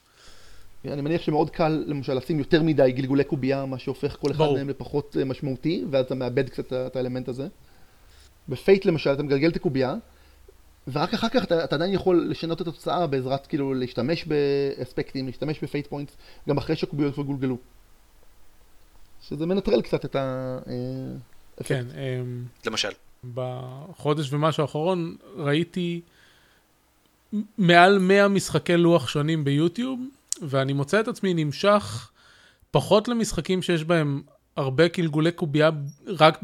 אני מניח שמאוד קל, למשל, לשים יותר מדי גלגולי קובייה, מה שהופך כל אחד מהם לפחות אה, משמעותי, ואז אתה מאבד קצת את האלמנט הזה. בפייט למשל, אתה מגלגל את הקובייה, ורק אחר כך אתה, אתה עדיין יכול לשנות את התוצאה בעזרת, כאילו, להשתמש באספקטים, להשתמש ב Fate points, גם אחרי שהקוביות כבר גולגלו. שזה מנטרל קצת את ה... אה, כן. אמ, למשל. בחודש ומשהו האחרון ראיתי מעל 100 משחקי לוח שונים ביוטיוב, ואני מוצא את עצמי נמשך פחות למשחקים שיש בהם הרבה גלגולי קובייה, רק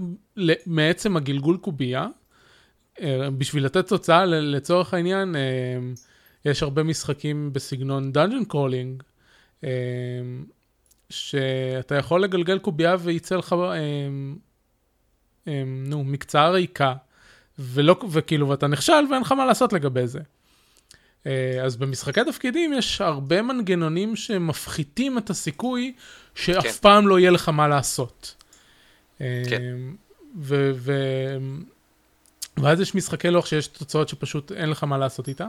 מעצם הגלגול קובייה. אה, בשביל לתת תוצאה, לצורך העניין, אה, יש הרבה משחקים בסגנון dungeon crawling, אה, שאתה יכול לגלגל קובייה וייצא לך נו, מקצוע ריקה, ולא, וכאילו, ואתה נכשל ואין לך מה לעשות לגבי זה. אה, אז במשחקי תפקידים יש הרבה מנגנונים שמפחיתים את הסיכוי שאף כן. פעם לא יהיה לך מה לעשות. אה, כן. ו- ו- ואז יש משחקי לוח שיש תוצאות שפשוט אין לך מה לעשות איתן.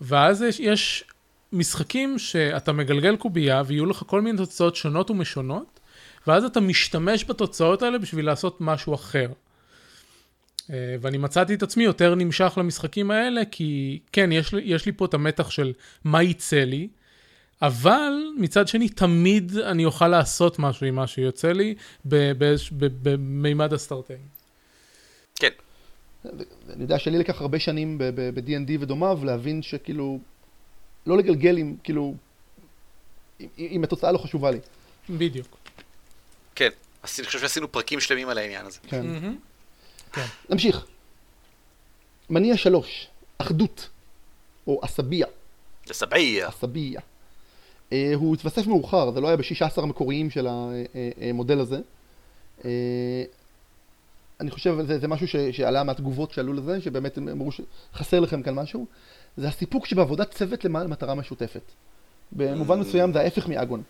ואז יש, יש משחקים שאתה מגלגל קובייה ויהיו לך כל מיני תוצאות שונות ומשונות, ואז אתה משתמש בתוצאות האלה בשביל לעשות משהו אחר. אה, ואני מצאתי את עצמי יותר נמשך למשחקים האלה, כי כן, יש לי, יש לי פה את המתח של מה יצא לי, אבל מצד שני, תמיד אני אוכל לעשות משהו עם מה שיוצא לי במימד הסטארטאים. כן. אני יודע שלי לקח הרבה שנים ב-D&D ודומיו להבין שכאילו, לא לגלגל עם, כאילו, אם התוצאה לא חשובה לי. בדיוק. כן, אני חושב שעשינו פרקים שלמים על העניין הזה. כן. כן. נמשיך. מניע שלוש, אחדות, או. עשביה. עשביה. אה, הוא התווסף מאוחר, זה לא היה ב-16 המקוריים של המודל הזה. אה, אני חושב שזה זה משהו ש, שעלה מהתגובות שעלו לזה, שבאמת הם אמרו שחסר לכם כאן משהו. זה הסיפוק שבעבודת צוות למען מטרה משותפת. במובן מסוים זה ההפך מאגון.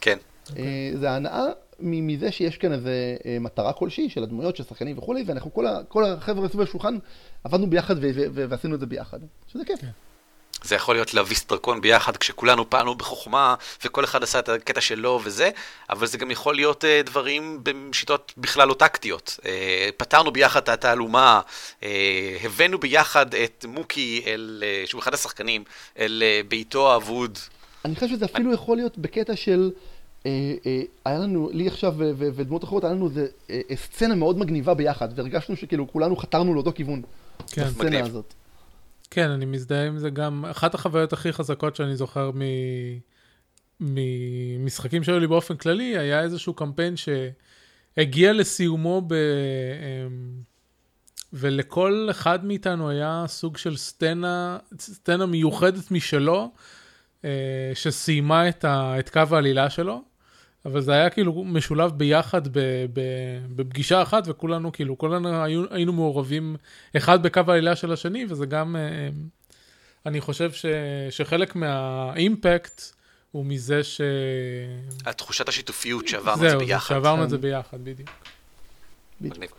כן. Okay. זה ההנאה מזה שיש כאן איזה אה, מטרה כלשהי של הדמויות, של שחקנים וכולי, ואנחנו כל, ה- כל החבר'ה סביב השולחן עבדנו ביחד ו- ו- ו- ועשינו את זה ביחד, שזה כיף. זה יכול להיות להביס דרקון ביחד כשכולנו פעלנו בחוכמה וכל אחד עשה את הקטע שלו וזה, אבל זה גם יכול להיות uh, דברים בשיטות בכלל לא טקטיות. Uh, פתרנו ביחד את התעלומה, uh, הבאנו ביחד את מוקי, אל, uh, שהוא אחד השחקנים, אל uh, ביתו האבוד. אני חושב שזה אפילו יכול להיות בקטע של, אה, היה לנו, לי עכשיו ודמות אחרות, היה לנו איזה אה, אה, סצנה מאוד מגניבה ביחד, והרגשנו שכאילו כולנו חתרנו לאותו כיוון, כן, בסצנה. הזאת. כן, אני מזדהה עם זה גם. אחת החוויות הכי חזקות שאני זוכר מ... ממשחקים שהיו לי באופן כללי, היה איזשהו קמפיין שהגיע לסיומו ב... אמ, ולכל אחד מאיתנו היה סוג של סצנה, סצנה מיוחדת משלו, אה, שסיימה את, ה... את קו העלילה שלו. אבל זה היה כאילו משולב ביחד ב, ב, בפגישה אחת, וכולנו כאילו, כולנו היו, היינו מעורבים אחד בקו העלילה של השני, וזה גם, אה, אני חושב ש, שחלק מהאימפקט הוא מזה ש... התחושת השיתופיות שעברנו את זה זהו, ביחד. שעברנו כן. את זה ביחד, בדיוק. מגניב.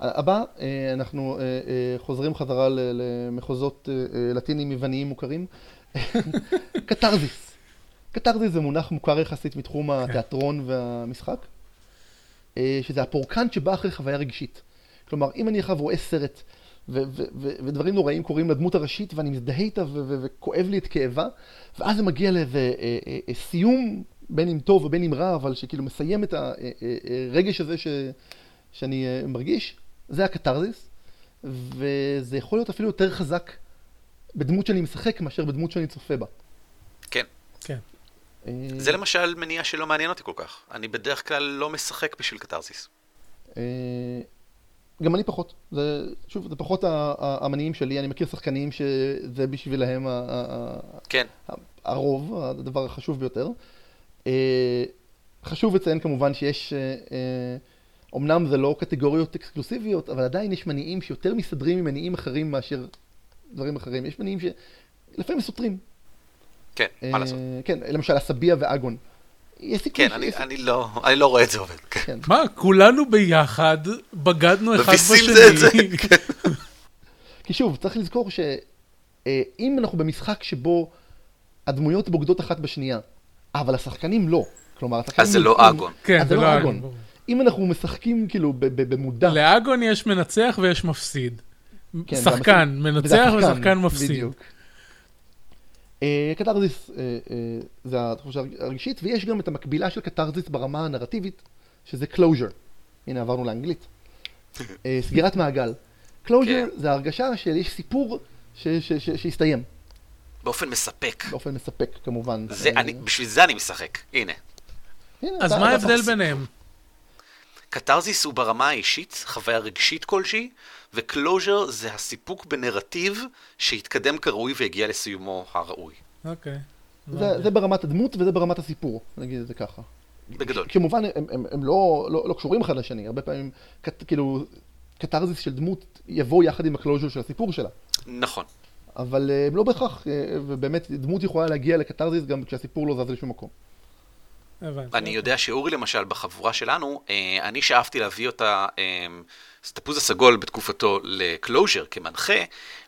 הבא, אה, אנחנו אה, אה, חוזרים חזרה למחוזות אה, אה, לטינים יווניים מוכרים. קתרזיס. קתרזיס זה מונח מוכר יחסית מתחום התיאטרון והמשחק, אה, שזה הפורקן שבא אחרי חוויה רגשית. כלומר, אם אני עכשיו רואה סרט ו- ו- ו- ודברים נוראים קורים לדמות הראשית ואני מזדהה איתה וכואב לי את כאבה, ואז זה מגיע לאיזה אה, אה, אה, סיום, בין אם טוב ובין אם רע, אבל שכאילו מסיים את הרגש הזה ש... שאני מרגיש, זה הקתרזיס, וזה יכול להיות אפילו יותר חזק בדמות שאני משחק מאשר בדמות שאני צופה בה. כן. כן. זה למשל מניע שלא מעניין אותי כל כך. אני בדרך כלל לא משחק בשביל קתרזיס. אה, גם אני פחות. זה, שוב, זה פחות המניעים שלי. אני מכיר שחקנים שזה בשבילהם כן. הרוב, הדבר החשוב ביותר. אה, חשוב לציין כמובן שיש, אה, אה, אמנם זה לא קטגוריות אקסקלוסיביות, אבל עדיין יש מניעים שיותר מסתדרים עם מניעים אחרים מאשר דברים אחרים. יש מניעים שלפעמים סותרים. כן, מה לעשות. אה, כן, למשל הסביה ואגון. כן, אני, יש- אני, לא, אני לא רואה את זה עובד. כן. כן. מה, כולנו ביחד בגדנו אחד מביסים בשני. זה את זה, *laughs* כן. כי שוב, צריך לזכור שאם אנחנו במשחק שבו הדמויות בוגדות אחת בשנייה, אבל השחקנים לא, כלומר, השחקנים... אז זה לא אגון. כן, זה לא אגון. ברור. אם אנחנו משחקים כאילו במודע, לאגון יש מנצח ויש מפסיד. כן, שחקן מנצח ושחקן מפסיד. בדיוק. אה, קתרזיס אה, אה, זה התחושה הרגשית, ויש גם את המקבילה של קתרזיס ברמה הנרטיבית, שזה closure. הנה עברנו לאנגלית. סגירת מעגל. closure כן. זה הרגשה שיש סיפור ש- ש- ש- שהסתיים, באופן מספק. באופן מספק כמובן. זה, אני, בשביל זה אני משחק. הנה. הנה, אז אתה- מה ההבדל ביניהם? קתרזיס הוא ברמה האישית, חוויה רגשית כלשהי, ו closure זה הסיפוק בנרטיב שהתקדם כראוי והגיע לסיומו הראוי. אוקיי. זה, זה ברמת הדמות וזה ברמת הסיפור, נגיד את זה ככה. בגדול. כמובן, הם, הם, הם לא, לא, לא קשורים אחד לשני, הרבה פעמים, קט, כאילו, קתרזיס של דמות יבוא יחד עם ה closure של הסיפור שלה. נכון. אבל אה, הם לא בהכרח, אה, ובאמת, דמות יכולה להגיע לקתרזיס גם כשהסיפור לא זז לשום מקום. הבנתי. אני יודע שאורי למשל, בחבורה שלנו, אה, אני שאפתי להביא אותה, אה, את התפוז הסגול בתקופתו לקלוז'ר כמנחה,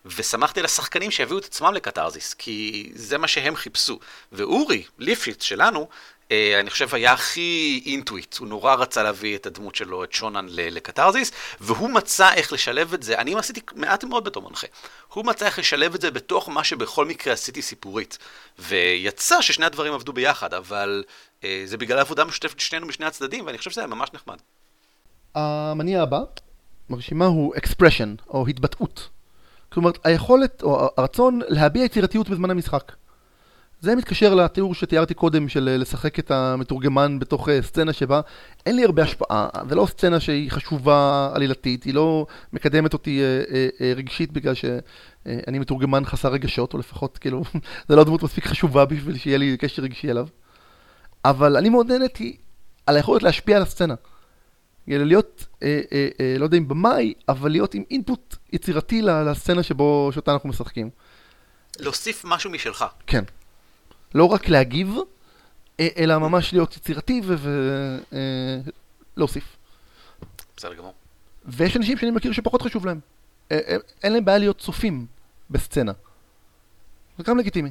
ושמחתי על השחקנים שיביאו את עצמם לקתרזיס, כי זה מה שהם חיפשו. ואורי, ליפשיץ שלנו, אה, אני חושב היה הכי אינטואיט, הוא נורא רצה להביא את הדמות שלו, את שונן, לקתרזיס, והוא מצא איך לשלב את זה, אני עשיתי מעט מאוד בתור מנחה, הוא מצא איך לשלב את זה בתוך מה שבכל מקרה עשיתי סיפורית. ויצא ששני הדברים עבדו ביחד, אבל זה בגלל העבודה משותפת שנינו משני הצדדים, ואני חושב שזה היה ממש נחמד. המניע הבא ברשימה הוא expression, או התבטאות. כלומר, היכולת או הרצון להביע יצירתיות בזמן המשחק. זה מתקשר לתיאור שתיארתי קודם של אה, לשחק את המתורגמן בתוך אה, סצנה שבה אין לי הרבה השפעה, זה לא סצנה שהיא חשובה עלילתית, היא לא מקדמת אותי אה, אה, אה, רגשית בגלל שאני מתורגמן חסר רגשות, או לפחות כאילו, *laughs* זה לא דמות מספיק חשובה בשביל שיהיה לי קשר רגשי אליו. אבל אני מאוד נהניתי על היכולת להשפיע על הסצנה. להיות, אה, אה, אה, לא יודע אם במאי, אבל להיות עם אינפוט יצירתי לסצנה שבו, שאותה אנחנו משחקים. להוסיף משהו משלך. כן. לא רק להגיב, אה, אלא ממש להיות יצירתי ולהוסיף. בסדר גמור. ויש אנשים שאני מכיר שפחות חשוב להם. אה, אה, אין להם בעיה להיות צופים בסצנה. זה גם לגיטימי.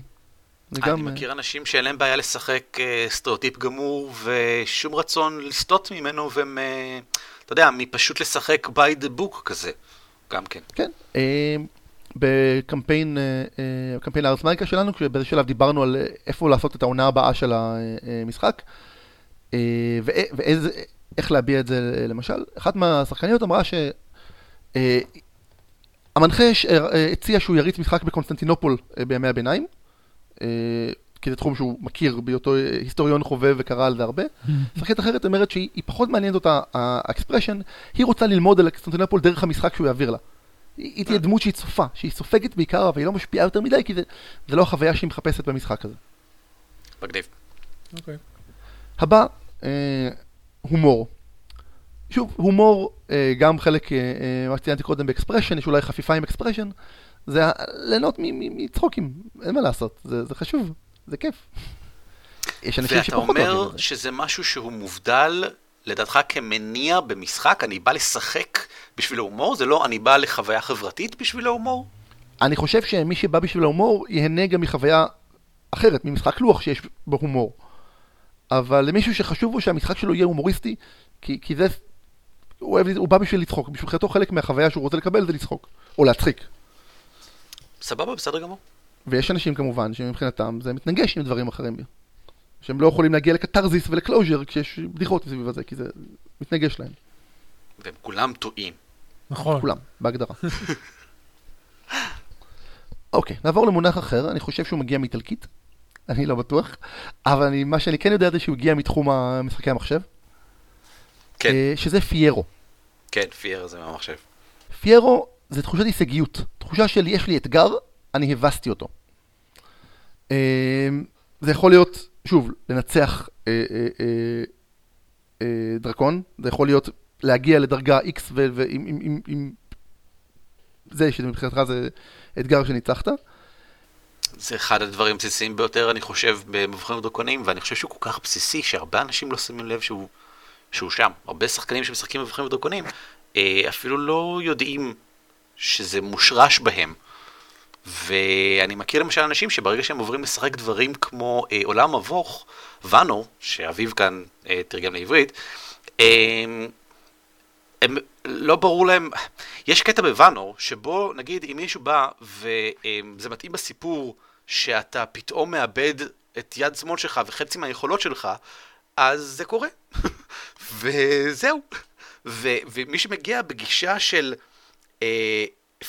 אני. אה, מכיר אנשים שאין להם בעיה לשחק אה, סטריאוטיפ גמור ושום רצון לסטות ממנו והם, אה, אתה יודע, מפשוט לשחק by the book כזה, גם כן. כן. בקמפיין, קמפיין הארץ מריקה שלנו, כשבאיזה שלב דיברנו על איפה לעשות את העונה הבאה של המשחק, אה, ואי- ואיזה, איך להביע את זה למשל, אחת מהשחקניות אמרה ש... המנחה ש- אה, הציע שהוא יריץ משחק בקונסטנטינופול בימי הביניים, כי זה תחום שהוא מכיר בהיותו אה, היסטוריון חובב וקרא על זה הרבה. *laughs* שחקנית אחרת אומרת שהיא היא פחות מעניינת אותה ה expression, היא רוצה ללמוד על קונסטנטינופול דרך המשחק שהוא יעביר לה. היא היא תהיה דמות שהיא צופה, שהיא סופגת בעיקר, אבל היא לא משפיעה יותר מדי, כי זה, זה לא החוויה שהיא מחפשת במשחק הזה. מגניב. אוקיי. הבא, אה, הומור. שוב, הומור, אה, גם חלק, אה, אה, מה שציינתי קודם ב expression, יש אולי חפיפה עם expression, זה ליהנות מצחוקים, אין מה לעשות, זה, זה חשוב, זה כיף. יש אנשים ואתה שפחות אוהבים אומר את זה. שזה משהו שהוא מובדל, לדעתך, כמניע במשחק? אני בא לשחק בשביל ההומור? זה לא אני בא לחוויה חברתית בשביל ההומור? אני חושב שמי שבא בשביל ההומור, ייהנה גם מחוויה אחרת, ממשחק לוח שיש בו הומור. אבל למישהו שחשוב לו שהמשחק שלו יהיה הומוריסטי, כי, כי זה, הוא, אוהב, הוא בא בשביל לצחוק, מבחינתו חלק מהחוויה שהוא רוצה לקבל זה לצחוק, או להצחיק. סבבה, בסדר גמור. ויש אנשים כמובן שמבחינתם זה מתנגש עם דברים אחרים. שהם לא יכולים להגיע לקתרזיס ולקלוז'ר כשיש בדיחות סביב הזה, כי זה מתנגש להם. והם כולם טועים. נכון. כולם, בהגדרה. אוקיי, נעבור למונח אחר, אני חושב שהוא מגיע מאיטלקית, אני לא בטוח, אבל אני, מה שאני כן יודע זה שהוא הגיע מתחום משחקי המחשב, כן, אה, שזה פיירו. כן, פייר זה מהמחשב. פיירו זה תחושת הישגיות, תחושה של יש לי אתגר, אני הבסתי אותו. אה, זה יכול להיות, שוב, לנצח אה, אה, דרקון, זה יכול להיות להגיע לדרגה X ועם עם, עם, עם זה שמבחינתך זה אתגר שניצחת. זה אחד הדברים הבסיסיים ביותר, אני חושב, במבחנים דרקונים, ואני חושב שהוא כל כך בסיסי, שהרבה אנשים לא שמים לב שהוא, שהוא שם. הרבה שחקנים שמשחקים במבחנים דרקונים, אפילו לא יודעים שזה מושרש בהם. ואני מכיר למשל אנשים שברגע שהם עוברים לשחק דברים כמו אה, עולם מבוך, ואנו, שאביב כאן אה, תרגם לעברית, אה, הם, לא ברור להם, יש קטע בוואנור, שבו נגיד אם מישהו בא וזה מתאים בסיפור שאתה פתאום מאבד את יד שמאל שלך וחצי מהיכולות שלך, אז זה קורה. *laughs* וזהו. ומי שמגיע בגישה של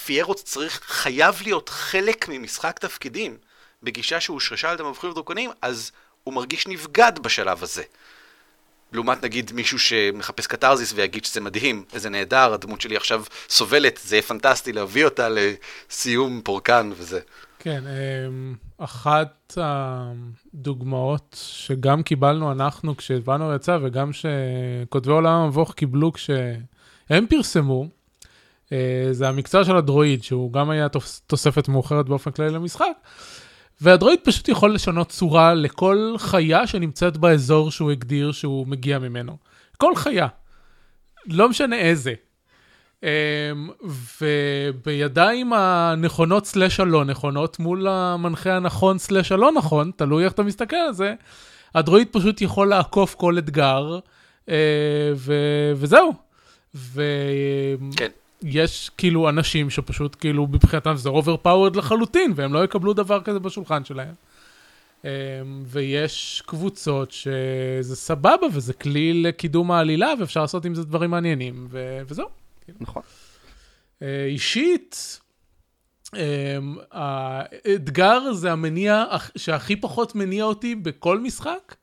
פיירו צריך, חייב להיות חלק ממשחק תפקידים, בגישה שהושרשה על ידי מבחינים ודרקונים, אז הוא מרגיש נבגד בשלב הזה. לעומת נגיד מישהו שמחפש קתרזיס ויגיד שזה מדהים, איזה נהדר, הדמות שלי עכשיו סובלת, זה יהיה פנטסטי להביא אותה לסיום פורקן וזה. כן, אמ, אחת הדוגמאות שגם קיבלנו אנחנו כשבאנו יצא, וגם שכותבי עולם המבוך קיבלו כשהם פרסמו, אה, זה המקצוע של הדרואיד, שהוא גם היה תוס- תוספת מאוחרת באופן כללי למשחק, והדרואיד פשוט יכול לשנות צורה לכל חיה שנמצאת באזור שהוא הגדיר שהוא מגיע ממנו. כל חיה. לא משנה איזה. אמ, ובידיים הנכונות סלש הלא נכונות, מול המנחה הנכון סלש הלא נכון, תלוי איך אתה מסתכל על זה, הדרואיד פשוט יכול לעקוף כל אתגר, אה, ו- וזהו. כן. ויש כאילו אנשים שפשוט כאילו מבחינתם זה overpowered לחלוטין, והם לא יקבלו דבר כזה בשולחן שלהם. אמ, ויש קבוצות שזה סבבה וזה כלי לקידום העלילה ואפשר לעשות עם זה דברים מעניינים ו- וזהו. נכון. אה, אישית, אמ, האתגר זה המניע הכ- שהכי פחות מניע אותי בכל משחק.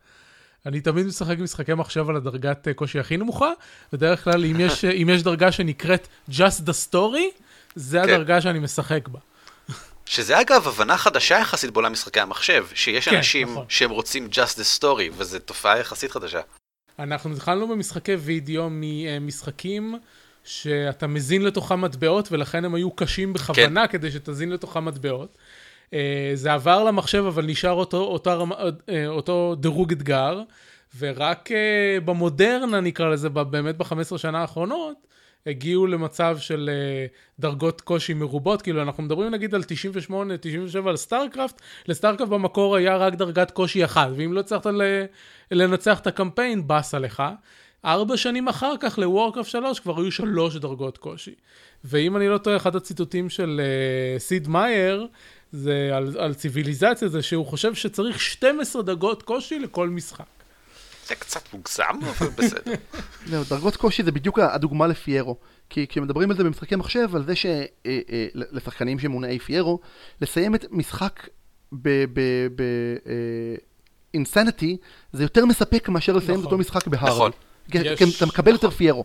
אני תמיד משחק משחקי מחשב על הדרגת אה, קושי הכי נמוכה. בדרך כלל, אם יש, אם יש דרגה שנקראת Just the Story, זה כן. הדרגה שאני משחק בה. שזה אגב הבנה חדשה יחסית בעולם משחקי המחשב, שיש כן, אנשים נכון. שהם רוצים just the story, וזו תופעה יחסית חדשה. אנחנו התחלנו במשחקי וידאו ממשחקים שאתה מזין לתוכם מטבעות, ולכן הם היו קשים בכוונה כדי שתזין לתוכם מטבעות. אה, זה עבר למחשב, אבל נשאר אותו, אותו, אה, אותו דירוג אתגר, ורק אה, במודרנה, נקרא לזה, באמת ב-15 שנה האחרונות, הגיעו למצב של דרגות קושי מרובות, כאילו אנחנו מדברים נגיד על 98, 97 על סטארקרפט, לסטארקרפט במקור היה רק דרגת קושי אחת, ואם לא הצלחת לנצח את הקמפיין, באסה לך. ארבע שנים אחר כך לוורקרפט 3 כבר היו שלוש דרגות קושי. ואם אני לא טועה, אחד הציטוטים של אה, סיד מאייר, זה על, על ציוויליזציה, זה שהוא חושב שצריך 12 דרגות קושי לכל משחק. זה קצת מוגזם, אבל בסדר. *laughs* זהו, דרגות קושי זה בדיוק הדוגמה לפיירו. כי כשמדברים על זה במשחקי מחשב, על זה שלשחקנים אה, שמונעי פיירו, לסיים את משחק באינסניטי, זה יותר מספק מאשר לסיים את אותו משחק בהארד. נכון. כי אתה מקבל יותר פיירו.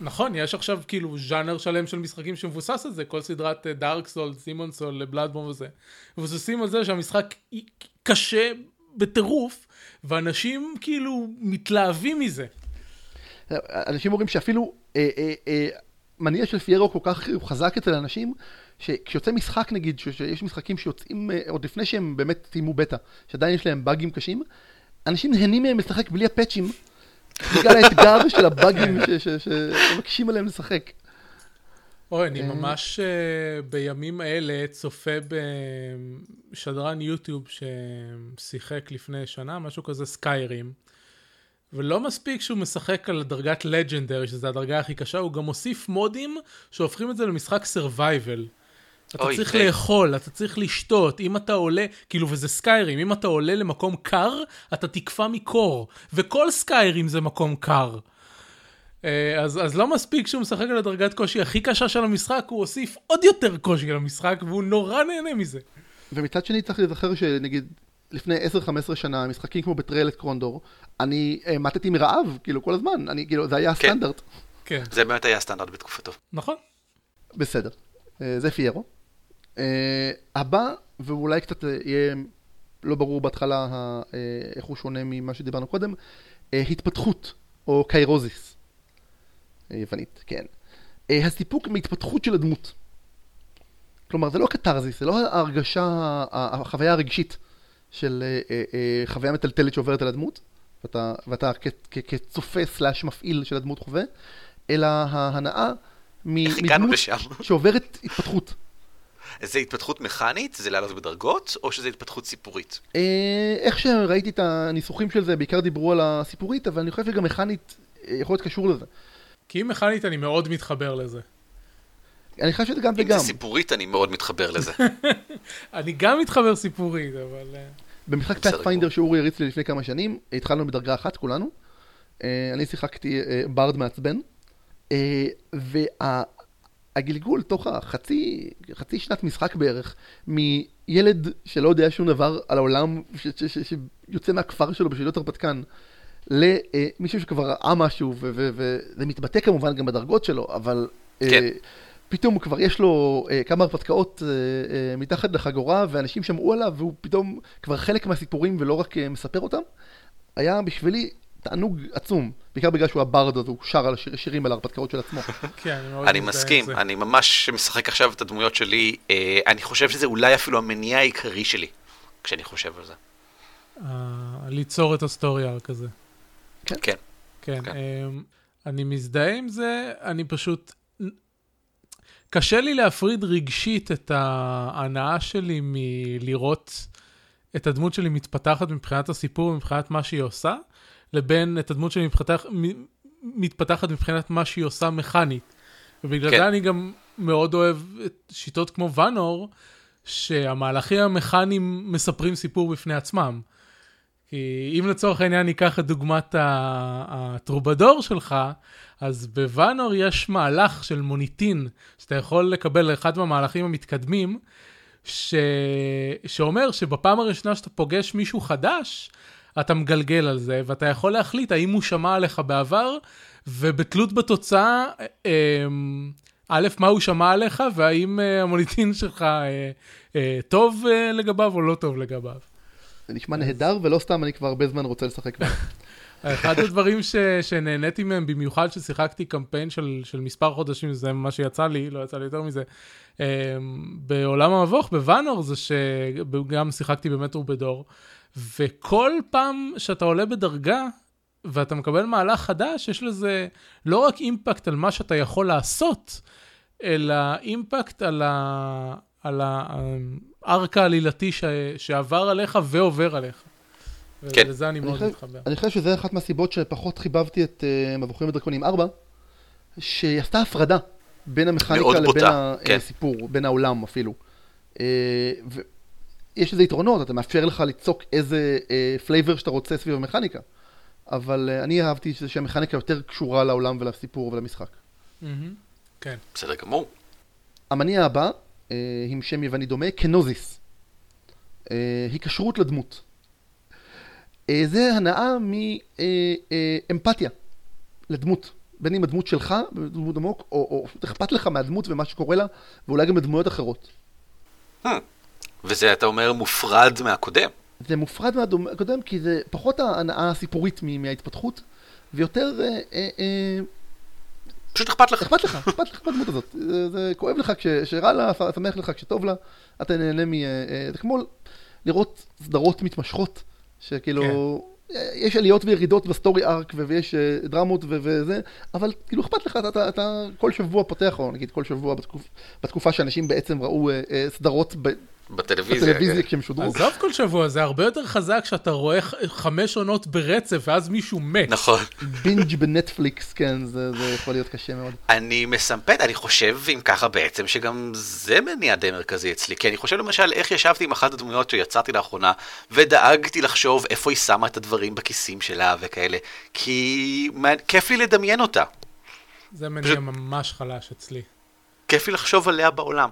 נכון, יש עכשיו כאילו ז'אנר שלם של משחקים שמבוסס על זה, כל סדרת דארק סול, סימון סול, בלאדבום וזה. מבוססים על זה שהמשחק קשה בטירוף, ואנשים כאילו מתלהבים מזה. אנשים אומרים שאפילו אה, אה, אה, מניע של פיירו כל כך חזק אצל אנשים, שכשיוצא משחק נגיד, שיש משחקים שיוצאים אה, עוד לפני שהם באמת סיימו בטא, שעדיין יש להם באגים קשים, אנשים נהנים מהם לשחק בלי הפאצ'ים. בגלל האתגר *laughs* של הבאגים שמקשים עליהם לשחק. אוי, אני אה. ממש אה, בימים אלה צופה בשדרן יוטיוב ששיחק לפני שנה, משהו כזה סקיירים. ולא מספיק שהוא משחק על דרגת legendary, שזו הדרגה הכי קשה, הוא גם מוסיף מודים שהופכים את זה למשחק survival. אתה צריך די. לאכול, אתה צריך לשתות, אם אתה עולה, כאילו, וזה סקיירים, אם אתה עולה למקום קר, אתה תקפא מקור, וכל סקיירים זה מקום קר. אה, אז, אז לא מספיק שהוא משחק על הדרגת קושי הכי קשה של המשחק, הוא הוסיף עוד יותר קושי למשחק, והוא נורא נהנה מזה. ומצד שני צריך להיזכר שנגיד, לפני 10-15 שנה, משחקים כמו בטריילת קרונדור, אני אה, מתתי מרעב, כאילו, כל הזמן, אני, כאילו, זה היה כן. הסטנדרט. כן. זה באמת היה הסטנדרט בתקופתו. נכון. בסדר. אה, זה פיירו. Uh, הבא, ואולי קצת יהיה לא ברור בהתחלה uh, איך הוא שונה ממה שדיברנו קודם, uh, התפתחות, או קיירוזיס. יוונית, כן. הסיפוק מהתפתחות של הדמות. כלומר, זה לא קתרזיס, זה לא ההרגשה, החוויה הרגשית של חוויה מטלטלת שעוברת על הדמות, ואתה, ואתה כצופה סלאש מפעיל של הדמות חווה, אלא ההנאה מדמות שעוברת התפתחות. זה התפתחות מכנית? זה לעלות בדרגות? או שזה התפתחות סיפורית? אה, איך שראיתי את הניסוחים של זה, בעיקר דיברו על הסיפורית, אבל אני חושב שגם מכנית אה, יכול להיות קשור לזה. כי אם מכנית אני מאוד מתחבר לזה. אני חושב שזה גם וגם. אם זה סיפורית אני מאוד מתחבר לזה. *laughs* אני גם מתחבר סיפורית, אבל... אה, במשחק פאת'פיינדר שאורי הריץ לי לפני כמה שנים, התחלנו בדרגה אחת כולנו. אני שיחקתי ברד מעצבן. הגלגול תוך החצי חצי שנת משחק בערך, מילד שלא יודע שום דבר על העולם, שיוצא מהכפר שלו בשבילות הרפתקן, למישהו שכבר ראה משהו, וזה מתבטא כמובן גם בדרגות שלו, אבל אה, כן. פתאום כבר יש לו uh, כמה הרפתקאות uh, uh, מתחת לחגורה, ואנשים שמעו עליו, והוא פתאום כבר חלק מהסיפורים ולא רק uh, מספר אותם. היה בשבילי תענוג עצום, בעיקר בגלל שהוא הברד, אז הוא שר על שירים על ההרפתקאות של עצמו. *laughs* כן, אני מסכים, אני ממש משחק עכשיו את הדמויות שלי, אה, אני חושב שזה אולי אפילו המניע העיקרי שלי, כשאני חושב על זה. אה, ליצור את הסטוריה כזה. כן. כן. כן, כן. אמ, אני מזדהה עם זה, אני פשוט... קשה לי להפריד רגשית את ההנאה שלי מלראות את הדמות שלי מתפתחת מבחינת הסיפור, מבחינת מה שהיא עושה. לבין את הדמות שלי מתפתח, מתפתחת מבחינת מה שהיא עושה מכנית. ובגלל כן. זה אני גם מאוד אוהב את שיטות כמו ואנור, שהמהלכים המכניים מספרים סיפור בפני עצמם. כי אם לצורך העניין ניקח את דוגמת הטרובדור שלך, אז בוואנור יש מהלך של מוניטין, שאתה יכול לקבל אחד מהמהלכים המתקדמים, ש... שאומר שבפעם הראשונה שאתה פוגש מישהו חדש, אתה מגלגל על זה, ואתה יכול להחליט האם הוא שמע עליך בעבר, ובתלות בתוצאה, אמ, א', מה הוא שמע עליך, והאם אה, המוניטין שלך אה, אה, טוב לגביו או לא טוב לגביו. זה נשמע נהדר, ולא סתם אני כבר הרבה זמן רוצה לשחק בו. *laughs* אחד הדברים ש, שנהניתי מהם, במיוחד ששיחקתי קמפיין של, של מספר חודשים, זה מה שיצא לי, לא יצא לי יותר מזה, אמ, בעולם המבוך, בוואנור, זה שגם שיחקתי במטרו בדור, וכל פעם שאתה עולה בדרגה, ואתה מקבל מהלך חדש, יש לזה לא רק אימפקט על מה שאתה יכול לעשות, אלא אימפקט על, ה... על הארק העלילתי ש... שעבר עליך ועובר עליך. כן. ולזה אני מאוד חושב- מתחבר. אני חושב שזה אחת מהסיבות שפחות חיבבתי את אה, מבוכים ודרקונים 4, שהיא עשתה הפרדה בין המכניקה לבין בוטה, כן. הסיפור, בין העולם אפילו. אה, ויש לזה יתרונות, אתה מאפשר לך ליצוק איזה flavor שאתה רוצה סביב המכניקה. אבל אה, אני אהבתי שזה שהמכניקה יותר קשורה לעולם ולסיפור ולמשחק. כן. בסדר גמור. המניע הבא, אה, עם שם יווני דומה, קנוזיס. אה, היקשרות לדמות. אה, זה הנאה מאמפתיה לדמות. בין אם הדמות שלך, דמות עמוק, או, אכפת לך מהדמות ומה שקורה לה, ואולי גם מדמויות אחרות. וזה, אתה אומר, מופרד מהקודם. זה מופרד מהקודם, כי זה פחות ההנאה הסיפורית מההתפתחות, ויותר אה, אה, אה, פשוט אכפת לך. אכפת לך, אכפת לך מהדמות הזאת. זה, זה כואב לך כש- כשרע לה, שמח לך כשטוב לה, אתה נהנה מ... זה כמו לראות סדרות מתמשכות, שכאילו, אה, יש עליות וירידות ב story arc, ויש דרמות ו- וזה, אבל כאילו אכפת לך, אתה, אתה, אתה כל שבוע פותח, או נגיד כל שבוע בתקופ, בתקופה שאנשים בעצם ראו אה, אה, סדרות ב- בטלוויזיה. בטלוויזיה כן. כשהם שודרו. עזוב כל שבוע, זה הרבה יותר חזק כשאתה רואה חמש עונות ברצף, ואז מישהו מת. נכון. בינג' בנטפליקס, כן, זה, זה יכול להיות קשה מאוד. אני מסמפת, אני חושב, אם ככה בעצם, שגם זה מניע די מרכזי אצלי. כי אני חושב למשל, איך ישבתי עם אחת הדמויות שיצרתי לאחרונה, ודאגתי לחשוב איפה היא שמה את הדברים בכיסים שלה וכאלה. כי מה- כיף לי לדמיין אותה. זה מניע פשוט- ממש חלש אצלי. כיף לי לחשוב עליה בעולם.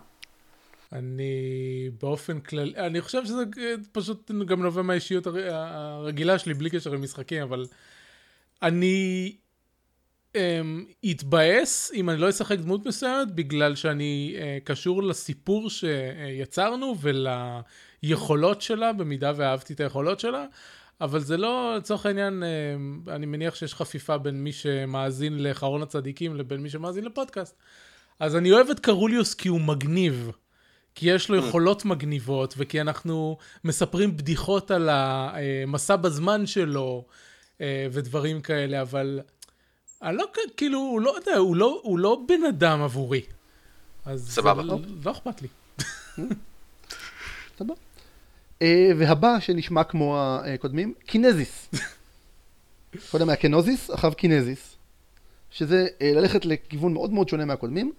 אני באופן כללי, אני חושב שזה פשוט גם נובע מהאישיות הר- הרגילה שלי, בלי קשר למשחקים, אבל אני אמ, אתבאס אם אני לא אשחק דמות מסוימת, בגלל שאני אה, קשור לסיפור שיצרנו וליכולות שלה, במידה ואהבתי את היכולות שלה. אבל זה לא, לצורך העניין, אה, אני מניח שיש חפיפה בין מי שמאזין לאחרון הצדיקים לבין מי שמאזין לפודקאסט. אז אני אוהב את קרוליוס כי הוא מגניב. כי יש לו יכולות מגניבות, וכי אנחנו מספרים בדיחות על המסע בזמן שלו, אה, ודברים כאלה, אבל אני לא, כאילו, הוא לא יודע, הוא לא, הוא לא בן אדם עבורי. אז סבבה. לא, לא אכפת לי. סבבה. אה, והבא שנשמע כמו הקודמים, קינזיס. *laughs* קודם היה קנוזיס, אחריו קינזיס. שזה אה, ללכת לכיוון מאוד מאוד שונה מהקודמים.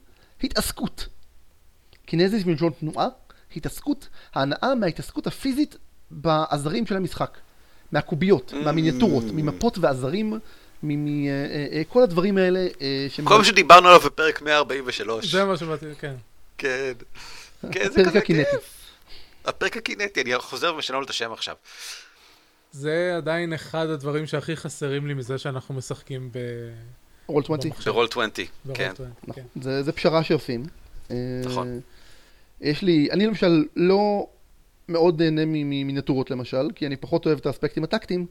התעסקות. קינזיס מלשון תנועה, התעסקות, ההנאה מההתעסקות הפיזית בעזרים של המשחק. מהקוביות, מהמיניאטורות, ממפות ועזרים, מכל הדברים האלה אה. כל מה שדיברנו עליו בפרק 143. זה מה שבאתי, כן. כן. *laughs* כן, זה הפרק כזה הקינטי. כיף. הפרק הקינטי, אני חוזר ומשנה לו את השם עכשיו. זה עדיין אחד הדברים שהכי חסרים לי מזה שאנחנו משחקים ב... רול 20. במחשב. ברול 20. ברול כן. 20, נכון. כן. זה, זה פשרה שעושים. אה, נכון. יש לי, אני למשל לא מאוד נהנה ממיניאטורות למשל, כי אני פחות אוהב את האספקטים הטקטיים,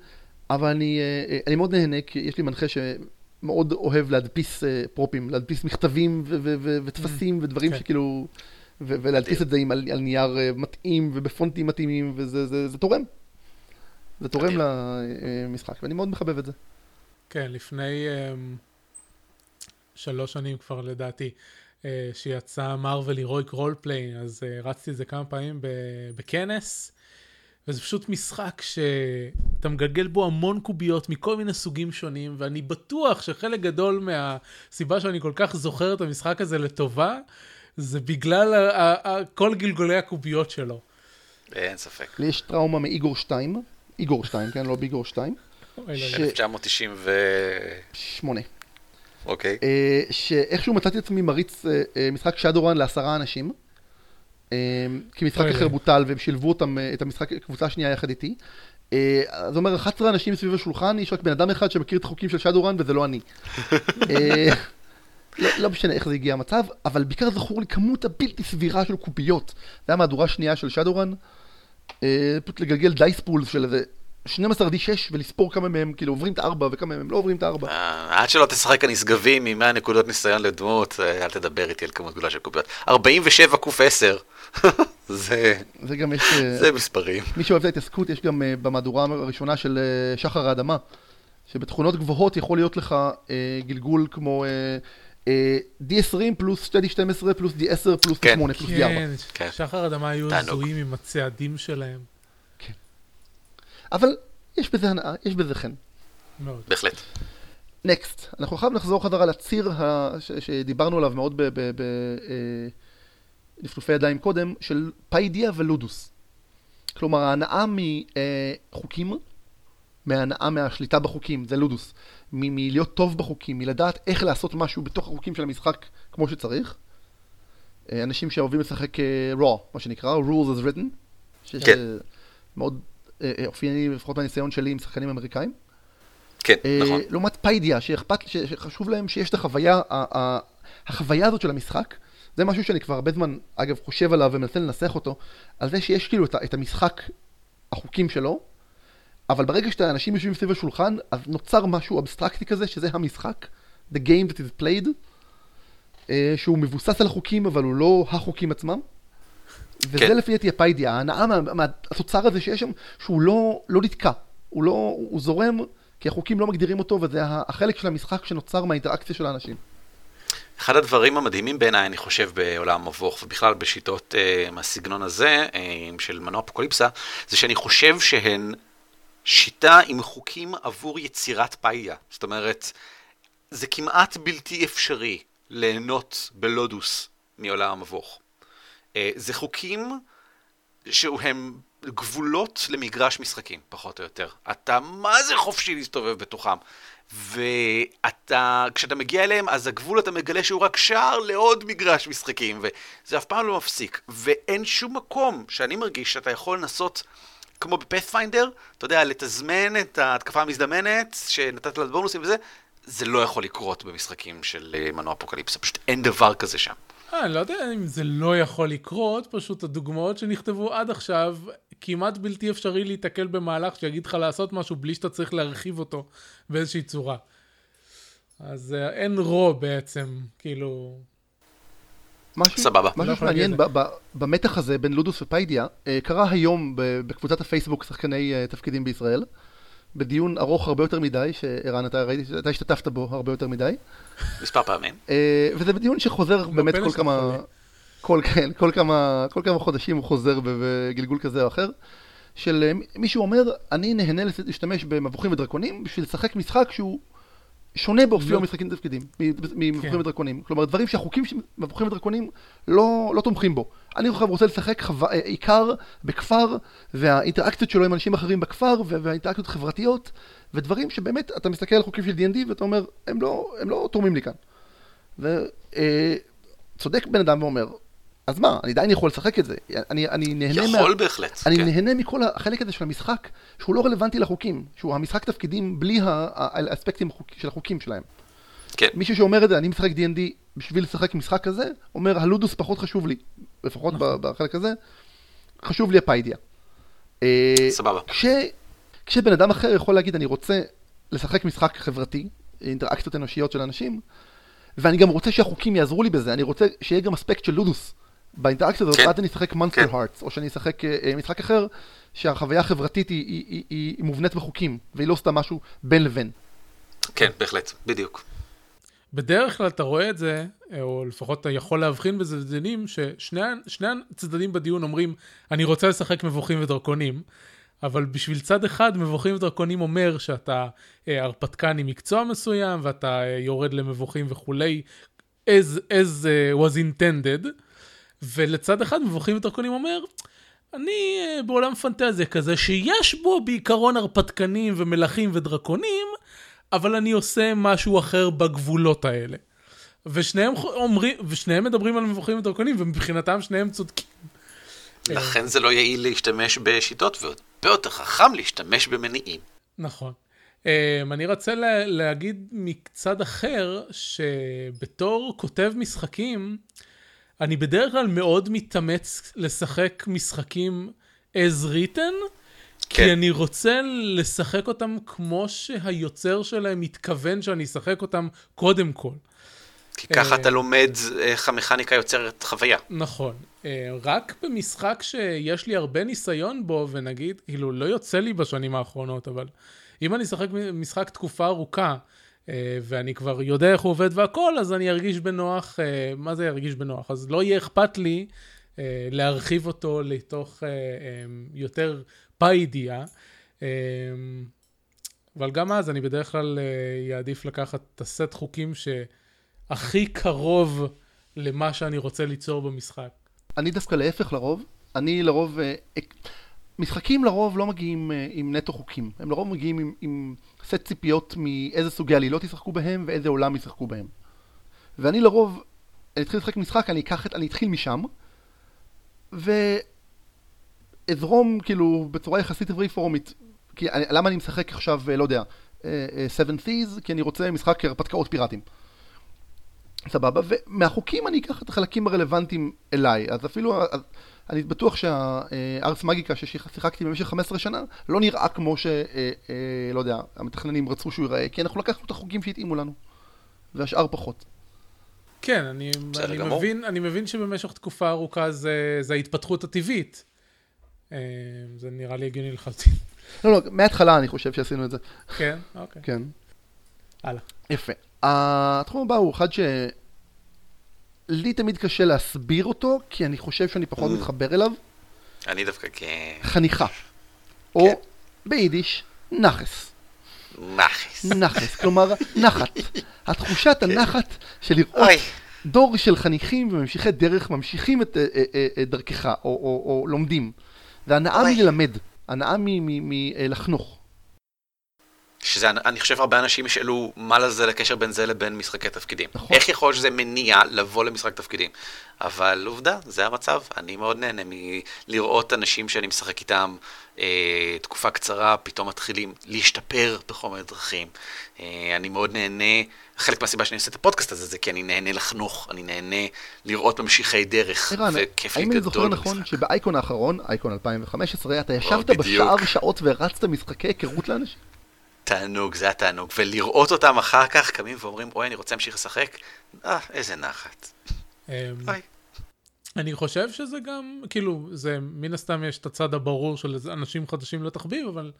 אבל אני, אה, אה, אני מאוד נהנה, כי יש לי מנחה שמאוד אוהב להדפיס אה, פרופים, להדפיס מכתבים וטפסים ודברים כן. שכאילו, ולהדפיס את זה עם, על, על נייר מתאים ובפונטים מתאימים, וזה זה, זה תורם. זה תורם. למשחק, ואני מאוד מחבב את זה. כן, לפני um, שלוש שנים כבר לדעתי, אה, שיצא מרוויל הירואיק רולפליי, אז אה, רצתי את זה כמה פעמים בכנס, וזה פשוט משחק שאתה מגלגל בו המון קוביות מכל מיני סוגים שונים, ואני בטוח שחלק גדול מהסיבה שאני כל כך זוכר את המשחק הזה לטובה, זה בגלל כל גלגולי הקוביות שלו. אין ספק. לי יש טראומה מאיגור 2, איגור 2, כן? לא באיגור 2. 1998. אוקיי. אה, שאיכשהו מצאתי את עצמי מריץ אה, אה, משחק שדורן לעשרה אנשים. כי משחק אוי, אחר. בוטל והם שילבו אותם, את המשחק, קבוצה שנייה יחד איתי. זה אומר 11 אנשים סביב השולחן, יש רק בן אדם אחד שמכיר את החוקים של שדורן וזה לא אני. לא, לא משנה איך זה הגיע המצב, אבל בעיקר זכור לי כמות הבלתי סבירה של קוביות. זה היה מהדורה שנייה של שדורן. פשוט לגלגל דייס פולס של איזה 12D6 ולספור כמה מהם כאילו עוברים את הארבע וכמה מהם לא עוברים את הארבע. אה, עד שלא תשחק הנשגבים עם 100 נקודות ניסיון לדמות, אה, אל תדבר איתי על כמות גדולה של קוביות. 47 קוף 10, *laughs* זה זה גם יש, אה, זה מספרים. מי שאוהב את ההתעסקות, יש גם במהדורה הראשונה של שחר האדמה, שבתכונות גבוהות יכול להיות לך גלגול כמו אה, אה, D20 פלוס 2D12 פלוס D10 פלוס כן. D8 פלוס D4. כן, כן. שחר אדמה היו. הזויים עם הצעדים שלהם. אבל יש בזה הנאה, יש בזה חן. מאוד. בהחלט. נקסט, אנחנו חייבים לחזור חזרה לציר ה... ש... שדיברנו עליו מאוד בנפנופי ידיים קודם, של פיידיה ולודוס. כלומר, ההנאה מחוקים, מההנאה מהשליטה בחוקים, זה לודוס. מ- מלהיות טוב בחוקים, מלדעת איך לעשות משהו בתוך החוקים של המשחק כמו שצריך. אה, אנשים שאוהבים לשחק אה, raw, מה שנקרא, rules as written, שזה כן. מאוד אה, אה, אופייני, לפחות מהניסיון שלי עם שחקנים אמריקאים. כן, אה, נכון. לעומת פיידיה, שאכפת, שחשוב להם שיש את החוויה, החוויה הזאת של המשחק, זה משהו שאני כבר הרבה זמן, אגב, חושב עליו ומנסה לנסח אותו, על זה שיש כאילו את המשחק, החוקים שלו, אבל ברגע שאנשים יושבים סביב השולחן, אז נוצר משהו אבסטרקטי כזה, שזה המשחק, the game that is played, אה, שהוא מבוסס על החוקים, אבל הוא לא החוקים עצמם. וזה כן. לפי דעתי הפיידיה, ההנאה מה- מהתוצר הזה שיש שם, שהוא לא, לא נתקע, הוא לא, הוא זורם, כי החוקים לא מגדירים אותו, וזה החלק של המשחק שנוצר מהאינטראקציה של האנשים. אחד הדברים המדהימים בעיניי, אני חושב, בעולם המבוך, ובכלל בשיטות אה, מהסגנון הזה, אה, של מנוע אפוקליפסה, זה שאני חושב שהן שיטה עם חוקים עבור יצירת פאיה. זאת אומרת, זה כמעט בלתי אפשרי ליהנות בלודוס מעולם המבוך. אה, זה חוקים שהם גבולות למגרש משחקים, פחות או יותר. אתה מה זה חופשי להסתובב בתוכם. ואתה, כשאתה מגיע אליהם, אז הגבול אתה מגלה שהוא רק שער לעוד מגרש משחקים, וזה אף פעם לא מפסיק. ואין שום מקום שאני מרגיש שאתה יכול לנסות, כמו בפאת'פיינדר, אתה יודע, לתזמן את ההתקפה המזדמנת, שנתת לה בונוסים וזה, זה לא יכול לקרות במשחקים של אה, מנוע אפוקליפסה, פשוט אין דבר כזה שם. אה, אני לא יודע אם זה לא יכול לקרות, פשוט הדוגמאות שנכתבו עד עכשיו, כמעט בלתי אפשרי להיתקל במהלך שיגיד לך לעשות משהו בלי שאתה צריך להרחיב אותו באיזושהי צורה. אז אה, אין רו בעצם, כאילו... משהו, סבבה. משהו לא שמעניין להגיד ב- ב- במתח הזה בין לודוס ופיידיה, אה, קרה היום בקבוצת הפייסבוק שחקני תפקידים בישראל, בדיון ארוך הרבה יותר מדי, שערן אתה ראיתי, אתה השתתפת בו הרבה יותר מדי, מספר פעמים. אה, וזה בדיון שחוזר באמת פלא כל כמה. כל, כן, כל כמה, כל כמה חודשים הוא חוזר בגלגול כזה או אחר, של אה, מישהו אומר, אני נהנה להשתמש במבוכים ודרקונים בשביל לשחק משחק שהוא שונה באופיו לא. משחקים תפקידים, מ- ממבוכים כן. ודרקונים. כלומר, דברים שהחוקים של מבוכים ודרקונים לא, לא תומכים בו. אני עכשיו רוצה לשחק חו... אה, עיקר בכפר, והאינטראקציות שלו עם אנשים אחרים בכפר, וה- והאינטראקציות חברתיות, ודברים שבאמת, אתה מסתכל על חוקים של D&D ואתה אומר, הם לא, הם לא תורמים לי כאן. וצודק בן אדם ואומר, אז מה, אני עדיין יכול לשחק את זה. אני, אני נהנה יכול בהחלט. אני כן. נהנה מכל החלק הזה של המשחק, שהוא לא רלוונטי לחוקים, שהוא המשחק תפקידים בלי האספקטים של החוקים שלהם. כן. מישהו שאומר את זה, אני משחק D&D בשביל לשחק משחק כזה, אומר, הלודוס פחות חשוב לי, לפחות ב- בחלק הזה, חשוב לי הפיידיה. אה, סבבה. כש, כשבן אדם אחר יכול להגיד, אני רוצה לשחק משחק חברתי, אינטראקציות אנושיות של אנשים, ואני גם רוצה שהחוקים יעזרו לי בזה, אני רוצה שיהיה גם אספקט של לודוס באינטראקציה הזאת. ואז אני אשחק מונסטר. הארטס, או שאני אשחק אה, אה, משחק אחר, שהחוויה החברתית היא, מובנית בחוקים, והיא לא סתם משהו בין לבין. כן, בהחלט, בדיוק. בדרך כלל אתה רואה את זה, או לפחות אתה יכול להבחין בזה בדיונים, ששני שני הצדדים בדיון אומרים, אני רוצה לשחק מבוכים ודרקונים, אבל בשביל צד אחד, מבוכים ודרקונים אומר שאתה אה, הרפתקן עם מקצוע מסוים, ואתה אה, יורד למבוכים וכולי, as, as uh, was intended, ולצד אחד, מבוכים ודרקונים אומר, אני אה, בעולם פנטזיה כזה, שיש בו בעיקרון הרפתקנים ומלכים ודרקונים, אבל אני עושה משהו אחר בגבולות האלה. ושניהם אומרים, ושניהם מדברים על מבוכים ודרקונים, ומבחינתם שניהם צודקים. לכן זה לא יעיל להשתמש בשיטות, והרבה יותר חכם להשתמש במניעים. נכון. Um, אני רוצה לה, להגיד מצד אחר, שבתור כותב משחקים, אני בדרך כלל מאוד מתאמץ לשחק משחקים as written, כן. כי אני רוצה לשחק אותם כמו שהיוצר שלהם מתכוון שאני אשחק אותם קודם כל. כי ככה אה, אתה לומד איך המכניקה יוצרת חוויה. נכון. אה, רק במשחק שיש לי הרבה ניסיון בו, ונגיד, כאילו, לא יוצא לי בשנים האחרונות, אבל אם אני אשחק משחק תקופה ארוכה, ואני כבר יודע איך הוא עובד והכל, אז אני ארגיש בנוח, אה, מה זה ירגיש בנוח? אז לא יהיה אכפת לי אה, להרחיב אותו לתוך אה, אה, יותר פאידיאה. אה, אבל גם אז אני בדרך כלל אה, אעדיף לקחת את הסט חוקים שהכי קרוב למה שאני רוצה ליצור במשחק. אני דווקא להפך לרוב, אני לרוב, אה, אה, משחקים לרוב לא מגיעים אה, עם נטו חוקים, הם לרוב מגיעים עם, עם סט ציפיות מאיזה סוגי עלילות ישחקו בהם ואיזה עולם ישחקו בהם. ואני לרוב, אני אתחיל לשחק משחק, אני אקח את, אני אתחיל משם, ואזרום כאילו בצורה יחסית פרי פורמית, כי אני, למה אני משחק עכשיו, אה, לא יודע, אה, אה, Seven Thieves, כי אני רוצה משחק הרפתקאות פיראטים. סבבה, ומהחוקים אני אקח את החלקים הרלוונטיים אליי, אז אפילו, אז, אני בטוח שהארס מגיקה ששיחקתי במשך 15 שנה, לא נראה כמו ש... אה, אה, לא יודע, המתכננים רצו שהוא ייראה, כי אנחנו לקחנו את החוקים שהתאימו לנו, והשאר פחות. כן, אני, אני, גמור. מבין, אני מבין שבמשך תקופה ארוכה זה, זה ההתפתחות הטבעית. אה, זה נראה לי הגיוני לחלוטין. לא, לא, מההתחלה אני חושב שעשינו את זה. כן, אוקיי. כן. הלאה. יפה. התחום הבא הוא אחד שלי תמיד קשה להסביר אותו, כי אני חושב שאני פחות Mm. מתחבר אליו. אני דווקא כן... חניכה. או ביידיש, נחס. נכס. נחס, כלומר, נחת. *laughs* התחושת הנחת של לראות. דור של חניכים וממשיכי דרך ממשיכים את אה, אה, אה, דרכך, או, לומדים. והנאה. מללמד, הנאה מלחנוך. שזה, אני חושב הרבה אנשים ישאלו מה לזה לקשר בין זה לבין משחקי תפקידים. נכון. איך יכול להיות שזה מניע לבוא למשחק תפקידים? אבל עובדה, זה המצב. אני מאוד נהנה מלראות אנשים שאני משחק איתם אה, תקופה קצרה, פתאום מתחילים להשתפר בכל מיני דרכים. אה, אני מאוד נהנה, חלק מהסיבה שאני עושה את הפודקאסט הזה זה כי אני נהנה לחנוך, אני נהנה לראות ממשיכי דרך, וכיף לי האם אני גדול זוכר נכון במשחק. שבאייקון האחרון, אייקון 2015, אתה ישבת בדיוק. בשעה ושעות והרצת משחקי היכרות לאנשים? תענוג, זה התענוג. ולראות אותם אחר כך קמים ואומרים, אוי, אני רוצה להמשיך לשחק? אה, איזה נחת. אמ, אוי. אני חושב שזה גם, כאילו, זה מן הסתם יש את הצד הברור של אנשים חדשים לתחביב, אבל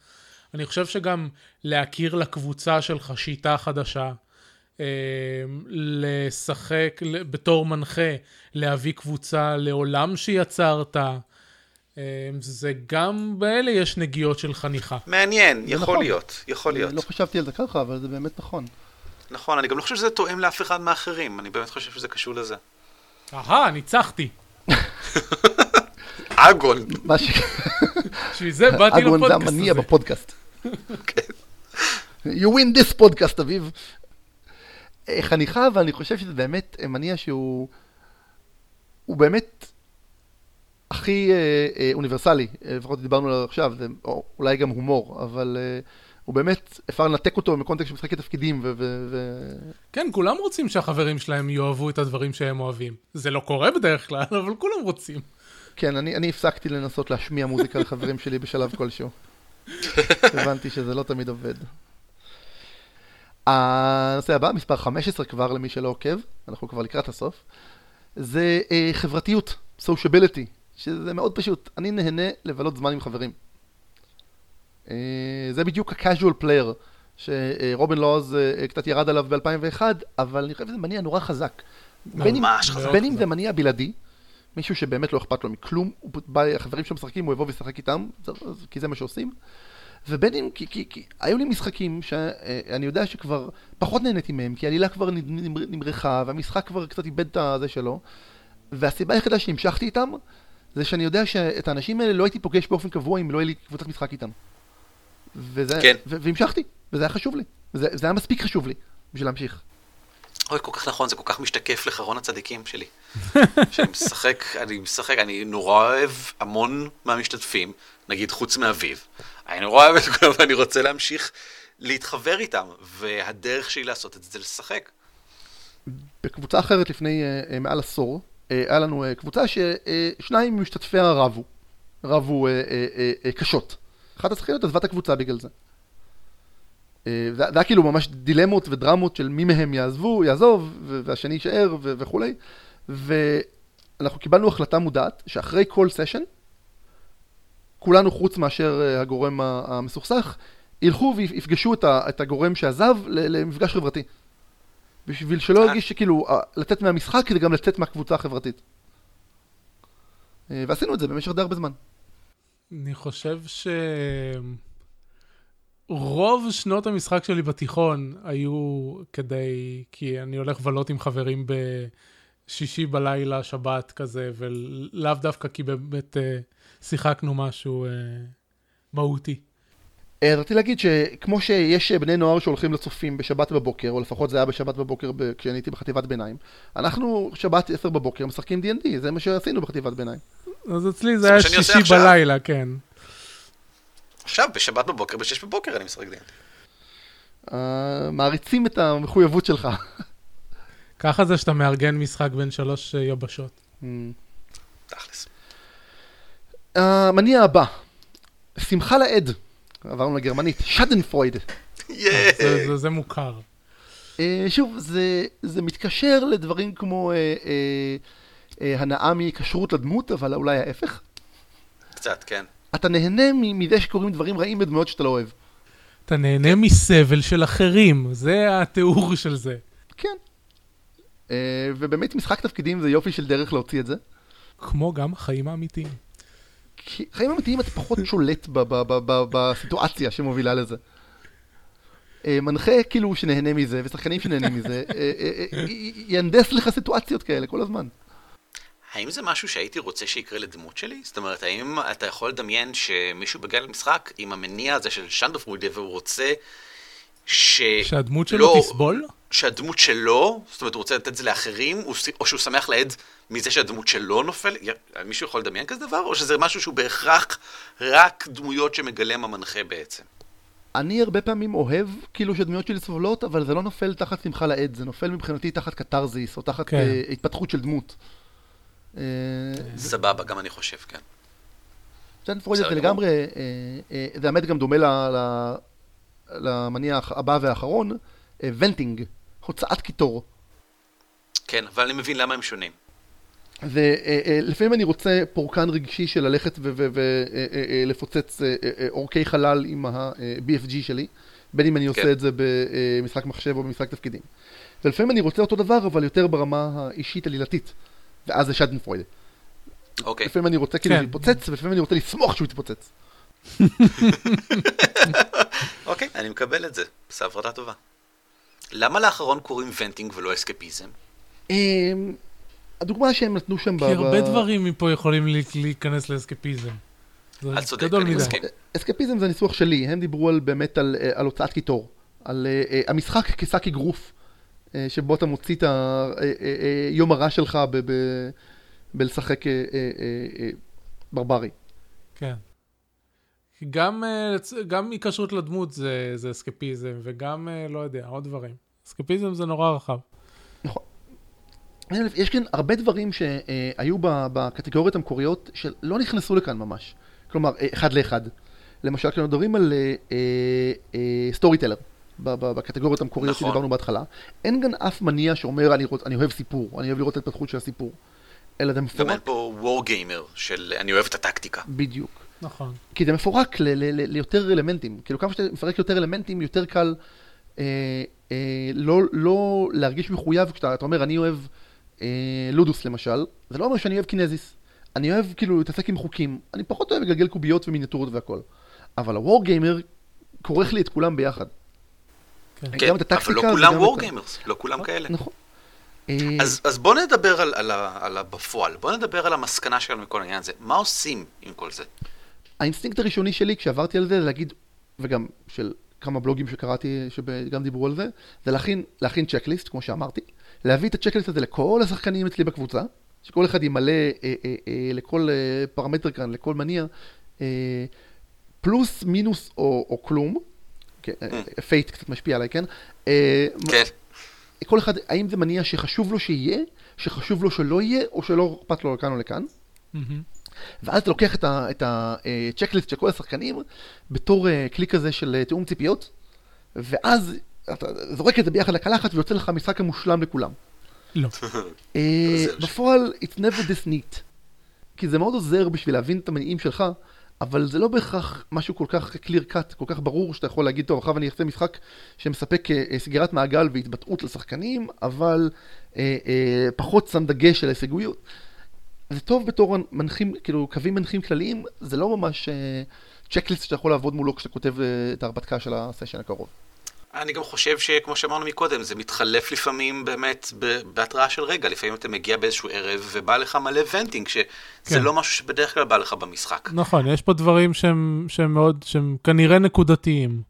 אני חושב שגם להכיר לקבוצה שלך שיטה חדשה, אמ, לשחק בתור מנחה, להביא קבוצה לעולם שיצרת, זה גם באלה יש נגיעות של חניכה. מעניין, יכול נכון. להיות, יכול להיות. לא חשבתי על זה ככה, אבל זה באמת נכון. נכון, אני גם לא חושב שזה תואם לאף אחד מהאחרים, אני באמת חושב שזה קשור לזה. אהה, ניצחתי. *laughs* אגון. מה ש... *laughs* בשביל זה באתי אגון זה לפודקאסט המניע הזה. בפודקאסט. *laughs* כן. You win this podcast, אביב. אה, חניכה, אבל אני חושב שזה באמת מניע שהוא... הוא באמת הכי אה, אה, אוניברסלי, אה, לפחות דיברנו עליו עכשיו, זה או, אולי גם הומור, אבל אה, הוא באמת, אפשר לנתק אותו מקונטקסט של משחקי תפקידים, ו... ו, ו... כן, כולם רוצים שהחברים שלהם יאהבו את הדברים שהם אוהבים. זה לא קורה בדרך כלל, *laughs* אבל כולם רוצים. כן, אני, אני הפסקתי לנסות להשמיע מוזיקה לחברים שלי בשלב כלשהו. *laughs* הבנתי שזה לא תמיד עובד. הנושא הבא, מספר 15 כבר למי שלא עוקב, אנחנו כבר לקראת הסוף, זה אה, חברתיות, sociability, שזה מאוד פשוט. אני נהנה לבלות זמן עם חברים. אה, זה בדיוק ה-casual player, שרובין לוז אה, קצת ירד עליו ב-2001, אבל אני חושב שזה מניע נורא חזק. בין אם- ממש חזק. בין אם זה מניע בלעדי, מישהו שבאמת לא אכפת לו מכלום, הוא פ- בא, החברים שלו משחקים, הוא יבוא וישחק איתם, כי זה מה שעושים. ובין אם, כי, כי, כי היו לי משחקים שאני יודע שכבר פחות נהניתי מהם, כי העלילה כבר נמרחה, והמשחק כבר קצת איבד את הזה שלו, והסיבה היחידה שהמשכתי איתם, זה שאני יודע שאת האנשים האלה לא הייתי פוגש באופן קבוע אם לא היה לי קבוצת משחק איתם. וזה, כן. ו- והמשכתי, וזה היה חשוב לי, זה, זה היה מספיק חשוב לי בשביל להמשיך. אוי, כל כך נכון, זה כל כך משתקף לחרון הצדיקים שלי. *laughs* שאני משחק, אני משחק, אני נורא אוהב המון מהמשתתפים, נגיד חוץ מאביב. אני נורא אוהב את כולם ואני רוצה להמשיך להתחבר איתם, והדרך שלי לעשות את זה זה לשחק. בקבוצה אחרת לפני uh, מעל עשור, היה לנו uh, קבוצה ששניים ממשתתפיה רבו, רבו קשות. אחת השחקניות עזבה את הקבוצה בגלל זה. אה, זה היה כאילו ממש דילמות ודרמות של מי מהם יעזבו, יעזוב, והשני יישאר וכולי. ואנחנו קיבלנו החלטה מודעת, שאחרי כל סשן, כולנו חוץ מאשר אה, הגורם המסוכסך, ילכו ויפגשו את, הגורם שעזב למפגש חברתי. בשביל שלא אה. ירגיש שכאילו, אה, לצאת מהמשחק כדי גם לצאת מהקבוצה החברתית. אה, ועשינו את זה במשך די הרבה זמן. אני חושב ש... רוב שנות המשחק שלי בתיכון היו כדי, כי אני הולך לבלות עם חברים בשישי בלילה, שבת כזה, ולאו דווקא כי באמת שיחקנו משהו אה, מהותי. אה, רציתי להגיד שכמו שיש בני נוער שהולכים לצופים בשבת בבוקר, או לפחות זה היה בשבת בבוקר ב- כשאני הייתי בחטיבת ביניים, אנחנו שבת עשר בבוקר משחקים D&D, זה מה שעשינו בחטיבת ביניים. אז אצלי זה היה שישי. בלילה, כן. עכשיו, בשבת בבוקר, בשש בבוקר אני משחק דיאנטי. אה, מעריצים את המחויבות שלך. ככה זה שאתה מארגן משחק בין שלוש אה, יבשות. תכלס. המניע הבא, שמחה לאיד, עברנו לגרמנית, שדנפרויד. ייי! זה- מוכר. אה, שוב, זה, זה מתקשר לדברים כמו אה, אה, אה, הנאה מכשרות לדמות, אבל אולי ההפך. קצת, כן. אתה נהנה מ- מזה שקורים דברים רעים בדמויות שאתה לא אוהב. אתה נהנה מסבל של אחרים, זה התיאור של זה. כן. אה, ובאמת משחק תפקידים זה יופי של דרך להוציא את זה. כמו גם החיים האמיתיים. חיים אמיתיים אתה פחות שולט בסיטואציה שמובילה לזה. אה, מנחה כאילו שנהנה מזה, ושחקנים שנהנים מזה, אה, אה, ינדס לך סיטואציות כאלה כל הזמן. האם זה משהו שהייתי רוצה שיקרה לדמות שלי? זאת אומרת, האם אתה יכול לדמיין שמישהו בגלל למשחק עם המניע הזה של שנדפרוידה והוא רוצה ש... שהדמות שלו לא- תסבול? שהדמות שלו, זאת אומרת, הוא רוצה לתת את זה לאחרים, או שהוא שמח לעד מזה שהדמות שלו נופל? מישהו יכול לדמיין כזה דבר? או שזה משהו שהוא בהכרח רק דמויות שמגלם המנחה בעצם? אני הרבה פעמים אוהב כאילו שדמויות שלי סובלות, אבל זה לא נופל תחת שמחה לעד, זה נופל מבחינתי תחת קתרזיס, או תחת כן. אה, התפתחות של דמות. אה, סבבה, גם אני חושב, כן. פרויד זה. לגמרי, אה, אה, זה האמת גם דומה למניע הבא והאחרון, אה, ונטינג, הוצאת קיטור. כן, אבל אני מבין למה הם שונים. ולפעמים אה, אני רוצה פורקן רגשי של ללכת ולפוצץ אה, אורכי חלל עם ה-BFG שלי, בין אם אני עושה כן. את זה במשחק מחשב או במשחק תפקידים. ולפעמים אני רוצה אותו דבר, אבל יותר ברמה האישית עלילתית. ואז זה שדנפרויד. אוקיי. לפעמים אני רוצה כאילו כן. להתפוצץ, ולפעמים אני רוצה לשמוח שהוא יתפוצץ. אוקיי, אני מקבל את זה. עושה הפרדה טובה. למה לאחרון קוראים ונטינג ולא אסקפיזם? אמ, הדוגמה שהם נתנו שם כי הרבה דברים מפה יכולים לי- להיכנס לאסקפיזם. את צודק, גדול אני. מסכים. אסקפיזם זה הניסוח שלי, הם דיברו על, באמת על, אה, על הוצאת קיטור. על אה, אה, המשחק כשק אגרוף, אה, שבו אתה מוציא את היום הרע שלך בלשחק אה, אה, אה, אה, ברברי. כן. גם, אה, גם היקשרות לדמות זה, זה אסקפיזם, וגם, אה, לא יודע, עוד דברים. אסקפיזם זה נורא רחב. נכון. יש כאן הרבה דברים שהיו ב- בקטגוריות המקוריות שלא נכנסו לכאן ממש. כלומר, אה, אחד לאחד. למשל, כשאנחנו מדברים על סטורי טלר, בקטגוריות המקוריות נכון. שדיברנו בהתחלה, אין כאן אף מניע שאומר אני, רוצ, אני אוהב סיפור, אני אוהב לראות את ההתפתחות של הסיפור. אלא זה גם מפורק, אין פה war gamer של אני אוהב את הטקטיקה. בדיוק. נכון. כי זה מפורק ל- ל- ל- ליותר אלמנטים. כאילו כמה שאתה מפרק יותר אלמנטים, יותר קל אה, אה, לא, לא להרגיש מחויב כשאתה אתה אומר, אני אוהב אה, ludus למשל, זה לא אומר שאני אוהב kinesis. אני אוהב כאילו להתעסק עם חוקים, אני פחות אוהב לגלגל קוביות ומיניאטורות והכל. אבל ה war gamer כורך לי את כולם ביחד. כן. כן, אבל לא כולם את war ה- gamers, לא כולם כאלה. נכון. אה, אז, אז בוא נדבר על, על, ה- על הבפועל, בוא נדבר על המסקנה שלנו מכל העניין הזה. מה עושים עם כל זה? האינסטינקט הראשוני שלי כשעברתי על זה, זה להגיד, וגם של כמה בלוגים שקראתי שגם דיברו על זה, זה להכין, להכין checklist, כמו שאמרתי, להביא את ה checklist הזה לכל השחקנים אצלי בקבוצה, שכל אחד ימלא אה, אה, אה, לכל אה, פרמטר כאן, לכל מניע, אה, פלוס, מינוס או, או כלום, כן, אה, fate קצת משפיע עליי, כן? אה, כן, כל אחד, האם זה מניע שחשוב לו שיהיה, שחשוב לו שלא יהיה, או שלא אכפת לו לכאן או לכאן? ואז אתה לוקח את ה checklist של כל השחקנים בתור אה, כלי כזה של אה, תיאום ציפיות, ואז אתה זורק את זה ביחד לקלחת ויוצא לך משחק המושלם לכולם. לא. אה, בפועל, it's never this neat. כי זה מאוד עוזר בשביל להבין את המניעים שלך, אבל זה לא בהכרח משהו כל כך clear cut, כל כך ברור, שאתה יכול להגיד, טוב, עכשיו אני אעשה משחק שמספק סגירת מעגל והתבטאות לשחקנים, אבל אה, אה, פחות שם דגש על ההישגויות. זה טוב בתור מנחים, כאילו קווים מנחים כלליים, זה לא ממש צ'קליסט uh, שאתה יכול לעבוד מולו כשאתה כותב uh, את ההרפתקה של הסשן הקרוב. אני גם חושב שכמו שאמרנו מקודם, זה מתחלף לפעמים באמת בהתראה של רגע. לפעמים אתה מגיע באיזשהו ערב ובא לך מלא ונטינג, שזה כן. לא משהו שבדרך כלל בא לך במשחק. נכון, יש פה דברים שהם, שהם מאוד, שהם כנראה נקודתיים.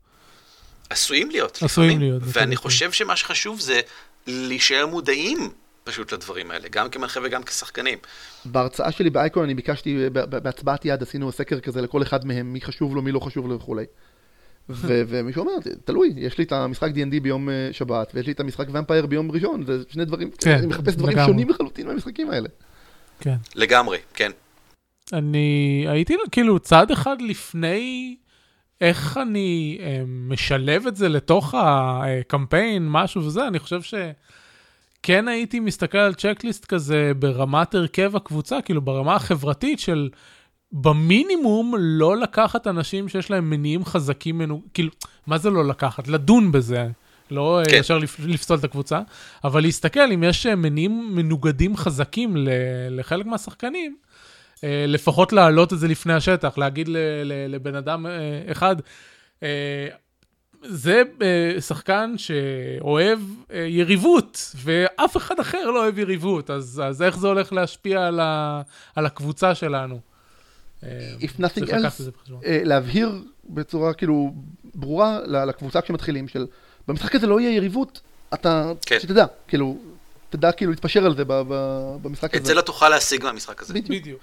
עשויים להיות. עשויים לפעמים. להיות. ואני חושב שמה שחשוב זה להישאר מודעים פשוט לדברים האלה, גם כמנחה וגם כשחקנים. בהרצאה שלי באייקון אני ביקשתי, בהצבעת יד עשינו סקר כזה לכל אחד מהם, מי חשוב לו, מי לא חשוב לו וכולי. *laughs* ומישהו אומר, תלוי, יש לי את המשחק D&D ביום אה, שבת, ויש לי את המשחק ומפייר ביום ראשון, זה שני דברים, כן, אני מחפש דברים לגמרי. שונים לחלוטין מהמשחקים האלה. כן. לגמרי, כן. אני הייתי כאילו צעד אחד לפני איך אני אה, משלב את זה לתוך הקמפיין, משהו וזה, אני חושב ש... כן הייתי מסתכל על צ'קליסט כזה ברמת הרכב הקבוצה, כאילו ברמה החברתית של במינימום לא לקחת אנשים שיש להם מניעים חזקים, מנו... כאילו, מה זה לא לקחת? לדון בזה. לא כן. ישר לפסול את הקבוצה, אבל להסתכל אם יש מניעים מנוגדים חזקים לחלק מהשחקנים, אה, לפחות להעלות את זה לפני השטח, להגיד לבן אדם אה, אחד, אה, זה uh, שחקן שאוהב uh, יריבות, ואף אחד אחר לא אוהב יריבות, אז, אז איך זה הולך להשפיע על, ה, על הקבוצה שלנו? אה, If nothing else, להבהיר בצורה כאילו ברורה לקבוצה כשמתחילים, של במשחק הזה לא יהיה יריבות, אתה, כן. שתדע, כאילו, תדע כאילו להתפשר על זה במשחק הזה. את זה לא תוכל להשיג מהמשחק הזה. בדיוק. בדיוק.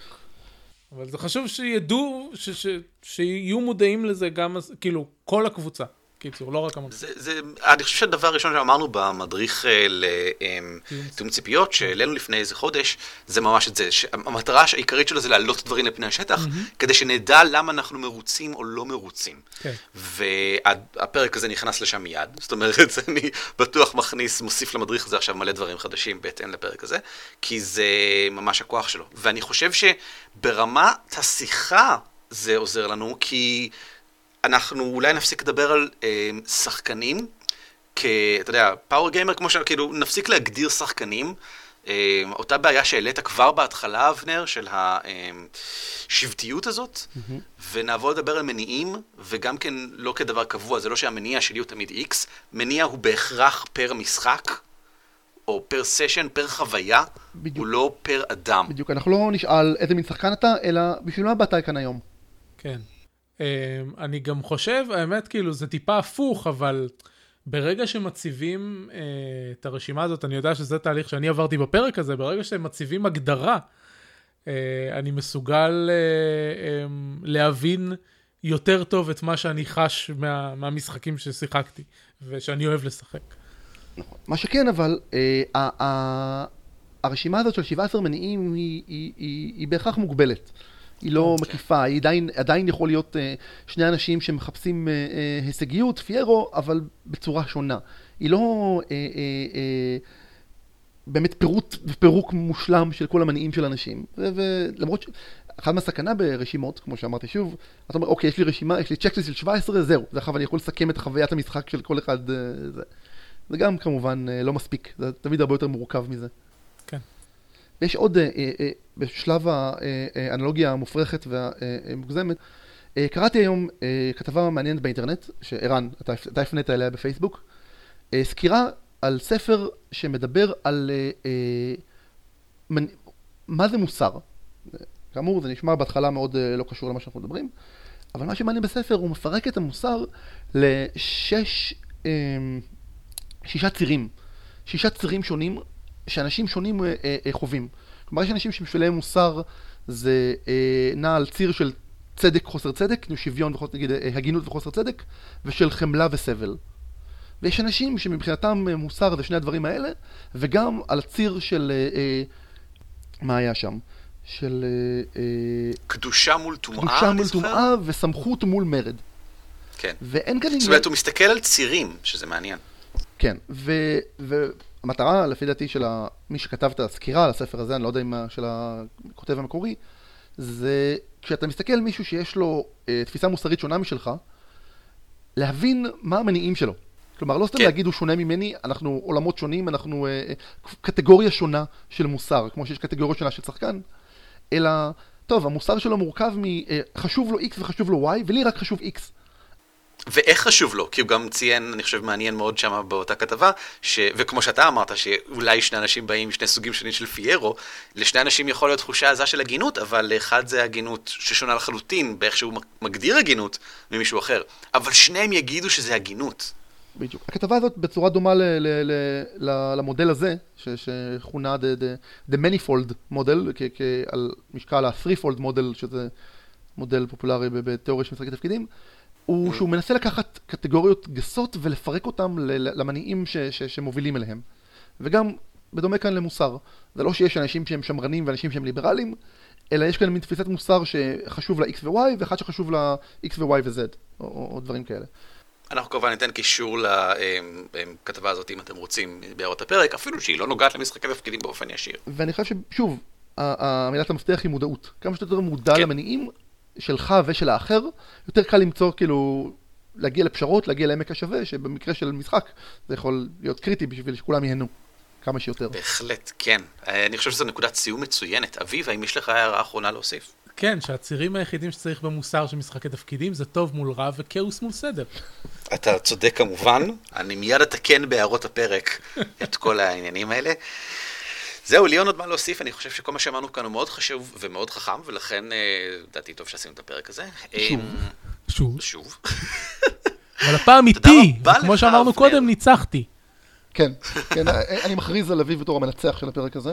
אבל זה חשוב שידעו, ש, ש, שיהיו מודעים לזה גם, כאילו, כל הקבוצה. קיצור, לא רק זה, אני חושב שהדבר הראשון שאמרנו במדריך אה, לתיאום ציפיות, שהעלינו לפני איזה חודש, זה ממש את זה, המטרה העיקרית שלו זה להעלות דברים לפני השטח, כדי שנדע למה אנחנו מרוצים או לא מרוצים. כן. והפרק הזה נכנס לשם מיד, זאת אומרת, *laughs* אני בטוח מכניס, מוסיף למדריך הזה עכשיו מלא דברים חדשים בהתאם לפרק הזה, כי זה ממש הכוח שלו. ואני חושב שברמת השיחה זה עוזר לנו, כי... אנחנו אולי נפסיק לדבר על אה, שחקנים, כ... אתה יודע, פאוור גיימר כמו ש... כאילו, נפסיק להגדיר שחקנים. אה, אותה בעיה שהעלית כבר בהתחלה, אבנר, של השבטיות הזאת, mm-hmm. ונעבור לדבר על מניעים, וגם כן לא כדבר קבוע, זה לא שהמניע שלי הוא תמיד X, מניע הוא בהכרח פר משחק. או פר סשן, פר חוויה, בדיוק. הוא לא פר אדם. בדיוק, אנחנו לא נשאל איזה מין שחקן אתה, אלא בשביל מה באת כאן היום. כן. אמ, אני גם חושב, האמת, כאילו, זה טיפה הפוך, אבל ברגע שמציבים uh, את הרשימה הזאת, אני יודע שזה תהליך שאני עברתי בפרק הזה, ברגע שהם מציבים הגדרה, uh, אני מסוגל uh, um, להבין יותר טוב את מה שאני חש מה, מהמשחקים ששיחקתי, ושאני אוהב לשחק. נכון. מה שכן, אבל, uh, הרשימה הזאת של 17 מניעים היא, היא, היא, היא בהכרח מוגבלת. היא לא okay. מקיפה, היא עדיין, עדיין יכול להיות uh, שני אנשים שמחפשים uh, uh, הישגיות, פיירו, אבל בצורה שונה. היא לא uh, uh, uh, באמת פירוט ופירוק מושלם של כל המניעים של אנשים. ולמרות ש... אחת מהסכנה ברשימות, כמו שאמרתי שוב, אתה אומר, אוקיי, יש לי רשימה, יש לי צ'קליסט של 17, זהו, זה עכשיו אני יכול לסכם את חוויית המשחק של כל אחד. Uh, זה. זה גם כמובן uh, לא מספיק, זה תמיד הרבה יותר מורכב מזה. ויש עוד, אה, אה, בשלב האנלוגיה המופרכת והמוגזמת, אה, קראתי היום כתבה מעניינת באינטרנט, שערן, אתה, אתה הפנית אליה בפייסבוק, סקירה על ספר שמדבר על מה זה מוסר. כאמור, זה נשמע בהתחלה מאוד לא קשור למה שאנחנו מדברים, אבל מה שמעניין בספר, הוא מפרק את המוסר לשש, שישה צירים. שישה צירים שונים שאנשים שונים אה, אה, אה, חווים. כלומר, יש אנשים שבשבילם מוסר זה נע על ציר של צדק, חוסר צדק, שוויון, וחוסר, נגיד, הגינות וחוסר צדק, ושל חמלה וסבל. ויש אנשים שמבחינתם מוסר זה שני הדברים האלה, וגם על הציר של, מה היה שם? של קדושה מול טומאה, קדושה מול? טומאה וסמכות מול מרד. כן. ואין כאן. זאת אומרת, הוא מסתכל על צירים, שזה מעניין. כן, ו- והמטרה, לפי דעתי, של מי שכתב את הסקירה על הספר הזה, אני לא יודע אם של הכותב המקורי, זה כשאתה מסתכל על מישהו שיש לו אה, תפיסה מוסרית שונה משלך, להבין מה המניעים שלו. כלומר, לא סתם כן. להגיד הוא שונה ממני, אנחנו עולמות שונים, אנחנו אה, אה, קטגוריה שונה של מוסר, כמו שיש קטגוריה שונה של שחקן, אלא, טוב, המוסר שלו מורכב מ... אה, לו X וחשוב לו Y, ולי רק חשוב X. ואיך חשוב לו? כי הוא גם ציין, אני חושב, מעניין מאוד שם באותה כתבה, ש... וכמו שאתה אמרת, שאולי שני אנשים באים משני סוגים שונים של פיירו, לשני אנשים יכול להיות תחושה עזה של הגינות, אבל לאחד זה הגינות ששונה לחלוטין באיך שהוא מגדיר הגינות ממישהו אחר. אבל שניהם יגידו שזה הגינות. בדיוק. הכתבה הזאת בצורה דומה ל- ל- ל- ל- למודל הזה, ש- שכונה the, the, the Manifold מודל, כ- כ- על משקל ה-Threefold מודל, שזה מודל פופולרי בתיאוריה של משחקי תפקידים, הוא שהוא מנסה לקחת קטגוריות גסות ולפרק ל- למניעים ש- ש- שמובילים אליהם. וגם, בדומה כאן למוסר. זה לא שיש אנשים שהם שמרנים ואנשים שהם ליברליים, אלא יש כאן מין תפיסת מוסר שחשוב ל-X ו-Y, ואחד שחשוב ל-X ו-Y ו-Z, או, או, או דברים כאלה. אנחנו כמובן ניתן קישור לכתבה הזאת, אם אתם רוצים, בהערות הפרק, אפילו שהיא לא נוגעת למשחקי תפקידים באופן ישיר. ואני חושב ששוב, המילת המפתח היא מודעות. כמה שאתה יותר מודע כן. למניעים שלך ושל האחר, יותר קל למצוא כאילו, להגיע לפשרות, להגיע לעמק השווה, שבמקרה של משחק זה יכול להיות קריטי בשביל שכולם ייהנו כמה שיותר. בהחלט, כן. אני חושב שזו נקודת סיום מצוינת. אביב, האם יש לך הערה אחרונה להוסיף? כן, שהצירים היחידים שצריך במוסר של משחקי תפקידים זה טוב מול רע וכאוס מול סדר. אתה צודק כמובן, אני מיד אתקן בהערות הפרק את כל העניינים האלה. זהו, לי אין עוד מה להוסיף, אני חושב שכל מה שאמרנו כאן הוא מאוד חשוב ומאוד חכם, ולכן אה, לדעתי טוב שעשינו את הפרק הזה. שוב. אה, שוב. שוב. *laughs* אבל הפעם איתי, כמו שאמרנו. קודם, ניצחתי. כן, כן, אני מכריז על אביב בתור המנצח של הפרק הזה.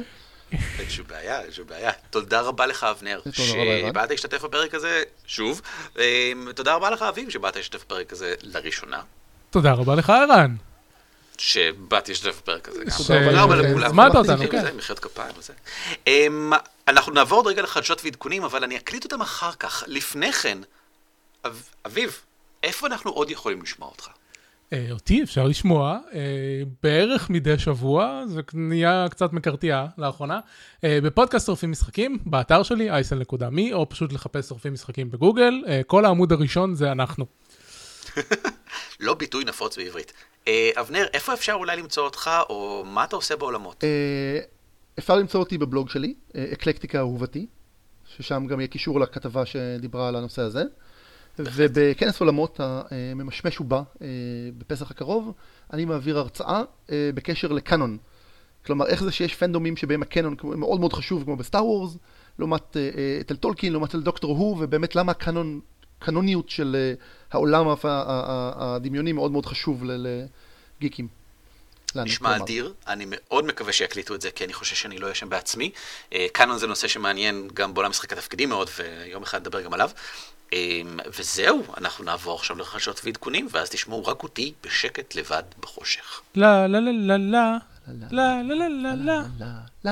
אין שום בעיה, אין שום בעיה. תודה רבה לך, אבנר. שבאת להשתתף בפרק הזה, שוב. אה, תודה רבה לך, אביב, שבאת להשתתף בפרק הזה לראשונה. תודה רבה לך, ערן. שבאתי להשתתף בפרק הזה. תודה רבה אה, לכולם. הזמנת אותנו. כן. מחיאות כפיים וזה. אמ, אנחנו נעבור עוד רגע לחדשות ועדכונים, אבל אני אקליט אותם אחר כך. לפני כן, אב- אביב, איפה אנחנו עוד יכולים לשמוע אותך? אה, אותי אפשר לשמוע אה, בערך מדי שבוע, זה נהיה קצת מקרטע לאחרונה, אה, בפודקאסט שורפים משחקים, באתר שלי, isl.me, או פשוט לחפש שורפים משחקים בגוגל, כל העמוד הראשון זה אנחנו. *laughs* לא ביטוי נפוץ בעברית. אה, אבנר, איפה אפשר אולי למצוא אותך, או מה אתה עושה בעולמות? אה, אפשר למצוא אותי בבלוג שלי, אה, אקלקטיקה אהובתי, ששם גם יהיה קישור לכתבה שדיברה על הנושא הזה. ובכנס עולמות הממשמש ובא בפסח הקרוב, אני מעביר הרצאה אה, בקשר לקאנון. כלומר, איך זה שיש פנדומים שבהם הקאנון מאוד מאוד חשוב, כמו בסטאר וורס, לעומת אצל טולקין, לעומת אצל דוקטור הו, ובאמת למה הקאנון, קאנוניות של אה, העולם הדמיוני מאוד מאוד חשוב לגיקים. נשמע. אדיר, אני מאוד מקווה שיקליטו את זה, כי אני חושב שאני לא אהיה שם בעצמי. אה, קאנון זה נושא שמעניין גם בעולם משחק התפקידים מאוד, ויום אחד נדבר גם עליו. אה, וזהו, אנחנו נעבור עכשיו לחדשות ועדכונים, ואז תשמעו רק אותי בשקט לבד בחושך. לה לה לה לה לה לה לה לה לה לה לא, לא.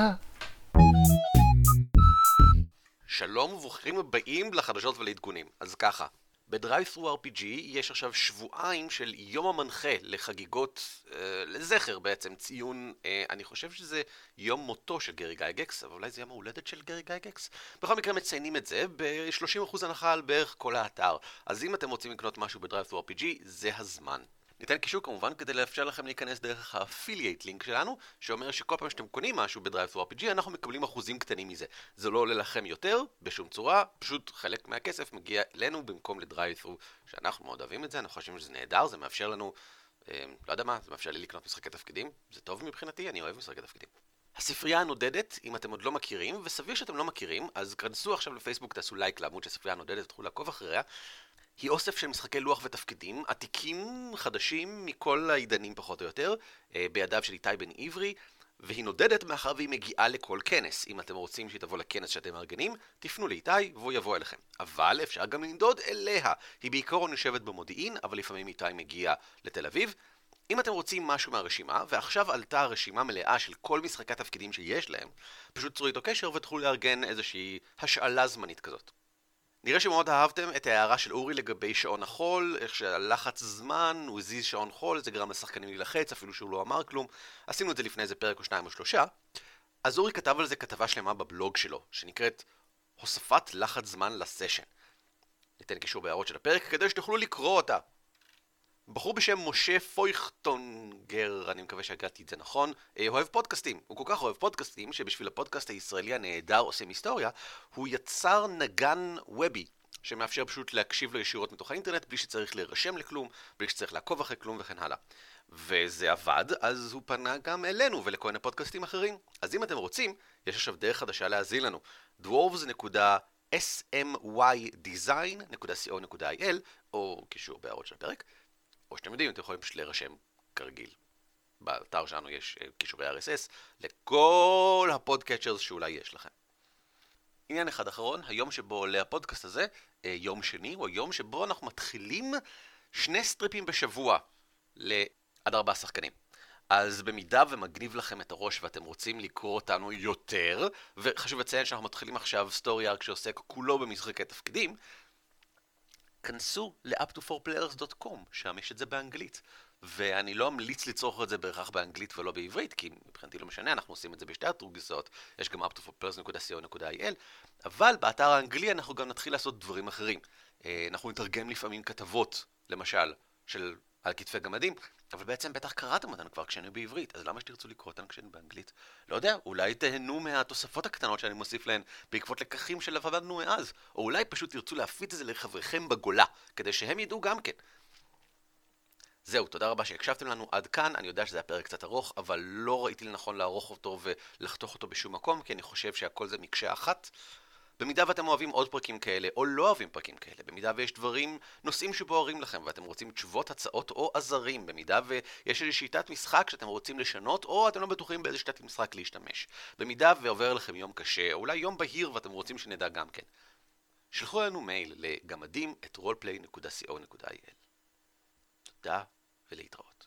שלום וברוכים הבאים לחדשות ולעדכונים. אז ככה, בדרייב-ת'רו RPG יש עכשיו שבועיים של יום המנחה לחגיגות, אה, לזכר בעצם, ציון, אה, אני חושב שזה יום מותו של גרי גייגקס, אבל אולי זה יום ההולדת של גרי גייגקס? בכל מקרה מציינים את זה ב-30% הנחה על בערך כל האתר. אז אם אתם רוצים לקנות משהו בדרייב-ת'רו RPG, זה הזמן. ניתן קישור כמובן כדי לאפשר לכם להיכנס דרך ה affiliate link שלנו, שאומר שכל פעם שאתם קונים משהו RPG, אנחנו מקבלים אחוזים קטנים מזה. זה לא עולה לכם יותר, בשום צורה, פשוט חלק מהכסף מגיע אלינו במקום לדרייב-ת'רו, שאנחנו מאוד אוהבים את זה, אנחנו חושבים שזה נהדר, זה מאפשר לנו, אה, לא יודע מה, זה מאפשר לי לקנות משחקי תפקידים, זה טוב מבחינתי, אני אוהב משחקי תפקידים. הספרייה הנודדת, אם אתם עוד לא מכירים, וסביר שאתם לא מכירים, אז כנסו עכשיו לפייסבוק, תעשו לייק לעמוד של הספרייה הנודדת, תוכלו לעקוב אחריה. היא אוסף של משחקי לוח ותפקידים, עתיקים, חדשים, מכל העידנים פחות או יותר, אה, בידיו של איתי בן עברי, והיא נודדת מאחר והיא מגיעה לכל כנס. אם אתם רוצים שהיא תבוא לכנס שאתם מארגנים, תפנו לאיתי והוא יבוא אליכם. אבל אפשר גם לנדוד אליה. היא בעיקרון יושבת במודיעין, אבל לפעמים איתי מגיע לתל אביב. אם אתם רוצים משהו מהרשימה, ועכשיו עלתה רשימה מלאה של כל משחקי התפקידים שיש להם, פשוט צרו איתו קשר ותוכלו לארגן איזושהי השאלה זמנית כזאת. נראה שמאוד אהבתם את ההערה של אורי לגבי שעון החול, איך שהלחץ זמן, הוא הזיז שעון חול, זה גרם לשחקנים להילחץ, אפילו שהוא לא אמר כלום. עשינו את זה לפני איזה פרק או שניים או שלושה. אז אורי כתב על זה כתבה שלמה בבלוג שלו, שנקראת הוספת לחץ זמן לסשן. ניתן קישור בהערות של הפרק כדי שתוכלו לקרוא אותה. בחור בשם משה פויכטונגר, אני מקווה שהגעתי את זה נכון, אה, אוהב פודקאסטים. הוא כל כך אוהב פודקאסטים, שבשביל הפודקאסט הישראלי הנהדר עושים היסטוריה, הוא יצר נגן וובי, שמאפשר פשוט להקשיב לו ישירות מתוך האינטרנט, בלי שצריך להירשם לכלום, בלי שצריך לעקוב אחרי כלום וכן הלאה. וזה עבד, אז הוא פנה גם אלינו ולכל מיני פודקאסטים אחרים. אז אם אתם רוצים, יש עכשיו דרך חדשה להאזין לנו. dwarves.smydesign.co.il, או קישור בהערות של הפרק. או שאתם יודעים, אתם יכולים פשוט להירשם כרגיל. באתר שלנו יש אה, קישורי RSS לכל ה podcatchers שאולי יש לכם. עניין אחד אחרון, היום שבו עולה הפודקאסט הזה, אה, יום שני, הוא היום שבו אנחנו מתחילים שני strip ים בשבוע לעד ארבעה שחקנים. אז במידה ומגניב לכם את הראש ואתם רוצים לקרוא אותנו יותר, וחשוב לציין שאנחנו מתחילים עכשיו story arc שעוסק כולו במשחקי תפקידים, כנסו ל-upto4players.com, שם יש את זה באנגלית. ואני לא אמליץ לצרוך את זה בהכרח באנגלית ולא בעברית, כי מבחינתי לא משנה, אנחנו עושים את זה בשתי התרוגסות, יש גם up2forplayers.co.il, אבל באתר האנגלי אנחנו גם נתחיל לעשות דברים אחרים. אה, אנחנו נתרגם לפעמים כתבות, למשל, של על כתפי גמדים, אבל בעצם בטח קראתם אותן כבר כשהן בעברית, אז למה שתרצו לקרוא אותן כשהן באנגלית? לא יודע, אולי תהנו מהתוספות הקטנות שאני מוסיף להן בעקבות לקחים שלמדנו מאז, או אולי פשוט תרצו להפיץ את זה לחבריכם בגולה, כדי שהם ידעו גם כן. זהו, תודה רבה שהקשבתם לנו עד כאן, אני יודע שזה היה פרק קצת ארוך, אבל לא ראיתי לנכון לערוך אותו ולחתוך אותו בשום מקום, כי אני חושב שהכל זה מקשה אחת. במידה ואתם אוהבים עוד פרקים כאלה, או לא אוהבים פרקים כאלה, במידה ויש דברים, נושאים שבוערים לכם, ואתם רוצים תשובות, הצעות או עזרים, במידה ויש איזושהי שיטת משחק שאתם רוצים לשנות, או אתם לא בטוחים באיזה שיטת משחק להשתמש. במידה ועובר לכם יום קשה, או אולי יום בהיר ואתם רוצים שנדע גם כן. שלחו לנו מייל לגמדים את roleplay.co.il. תודה ולהתראות.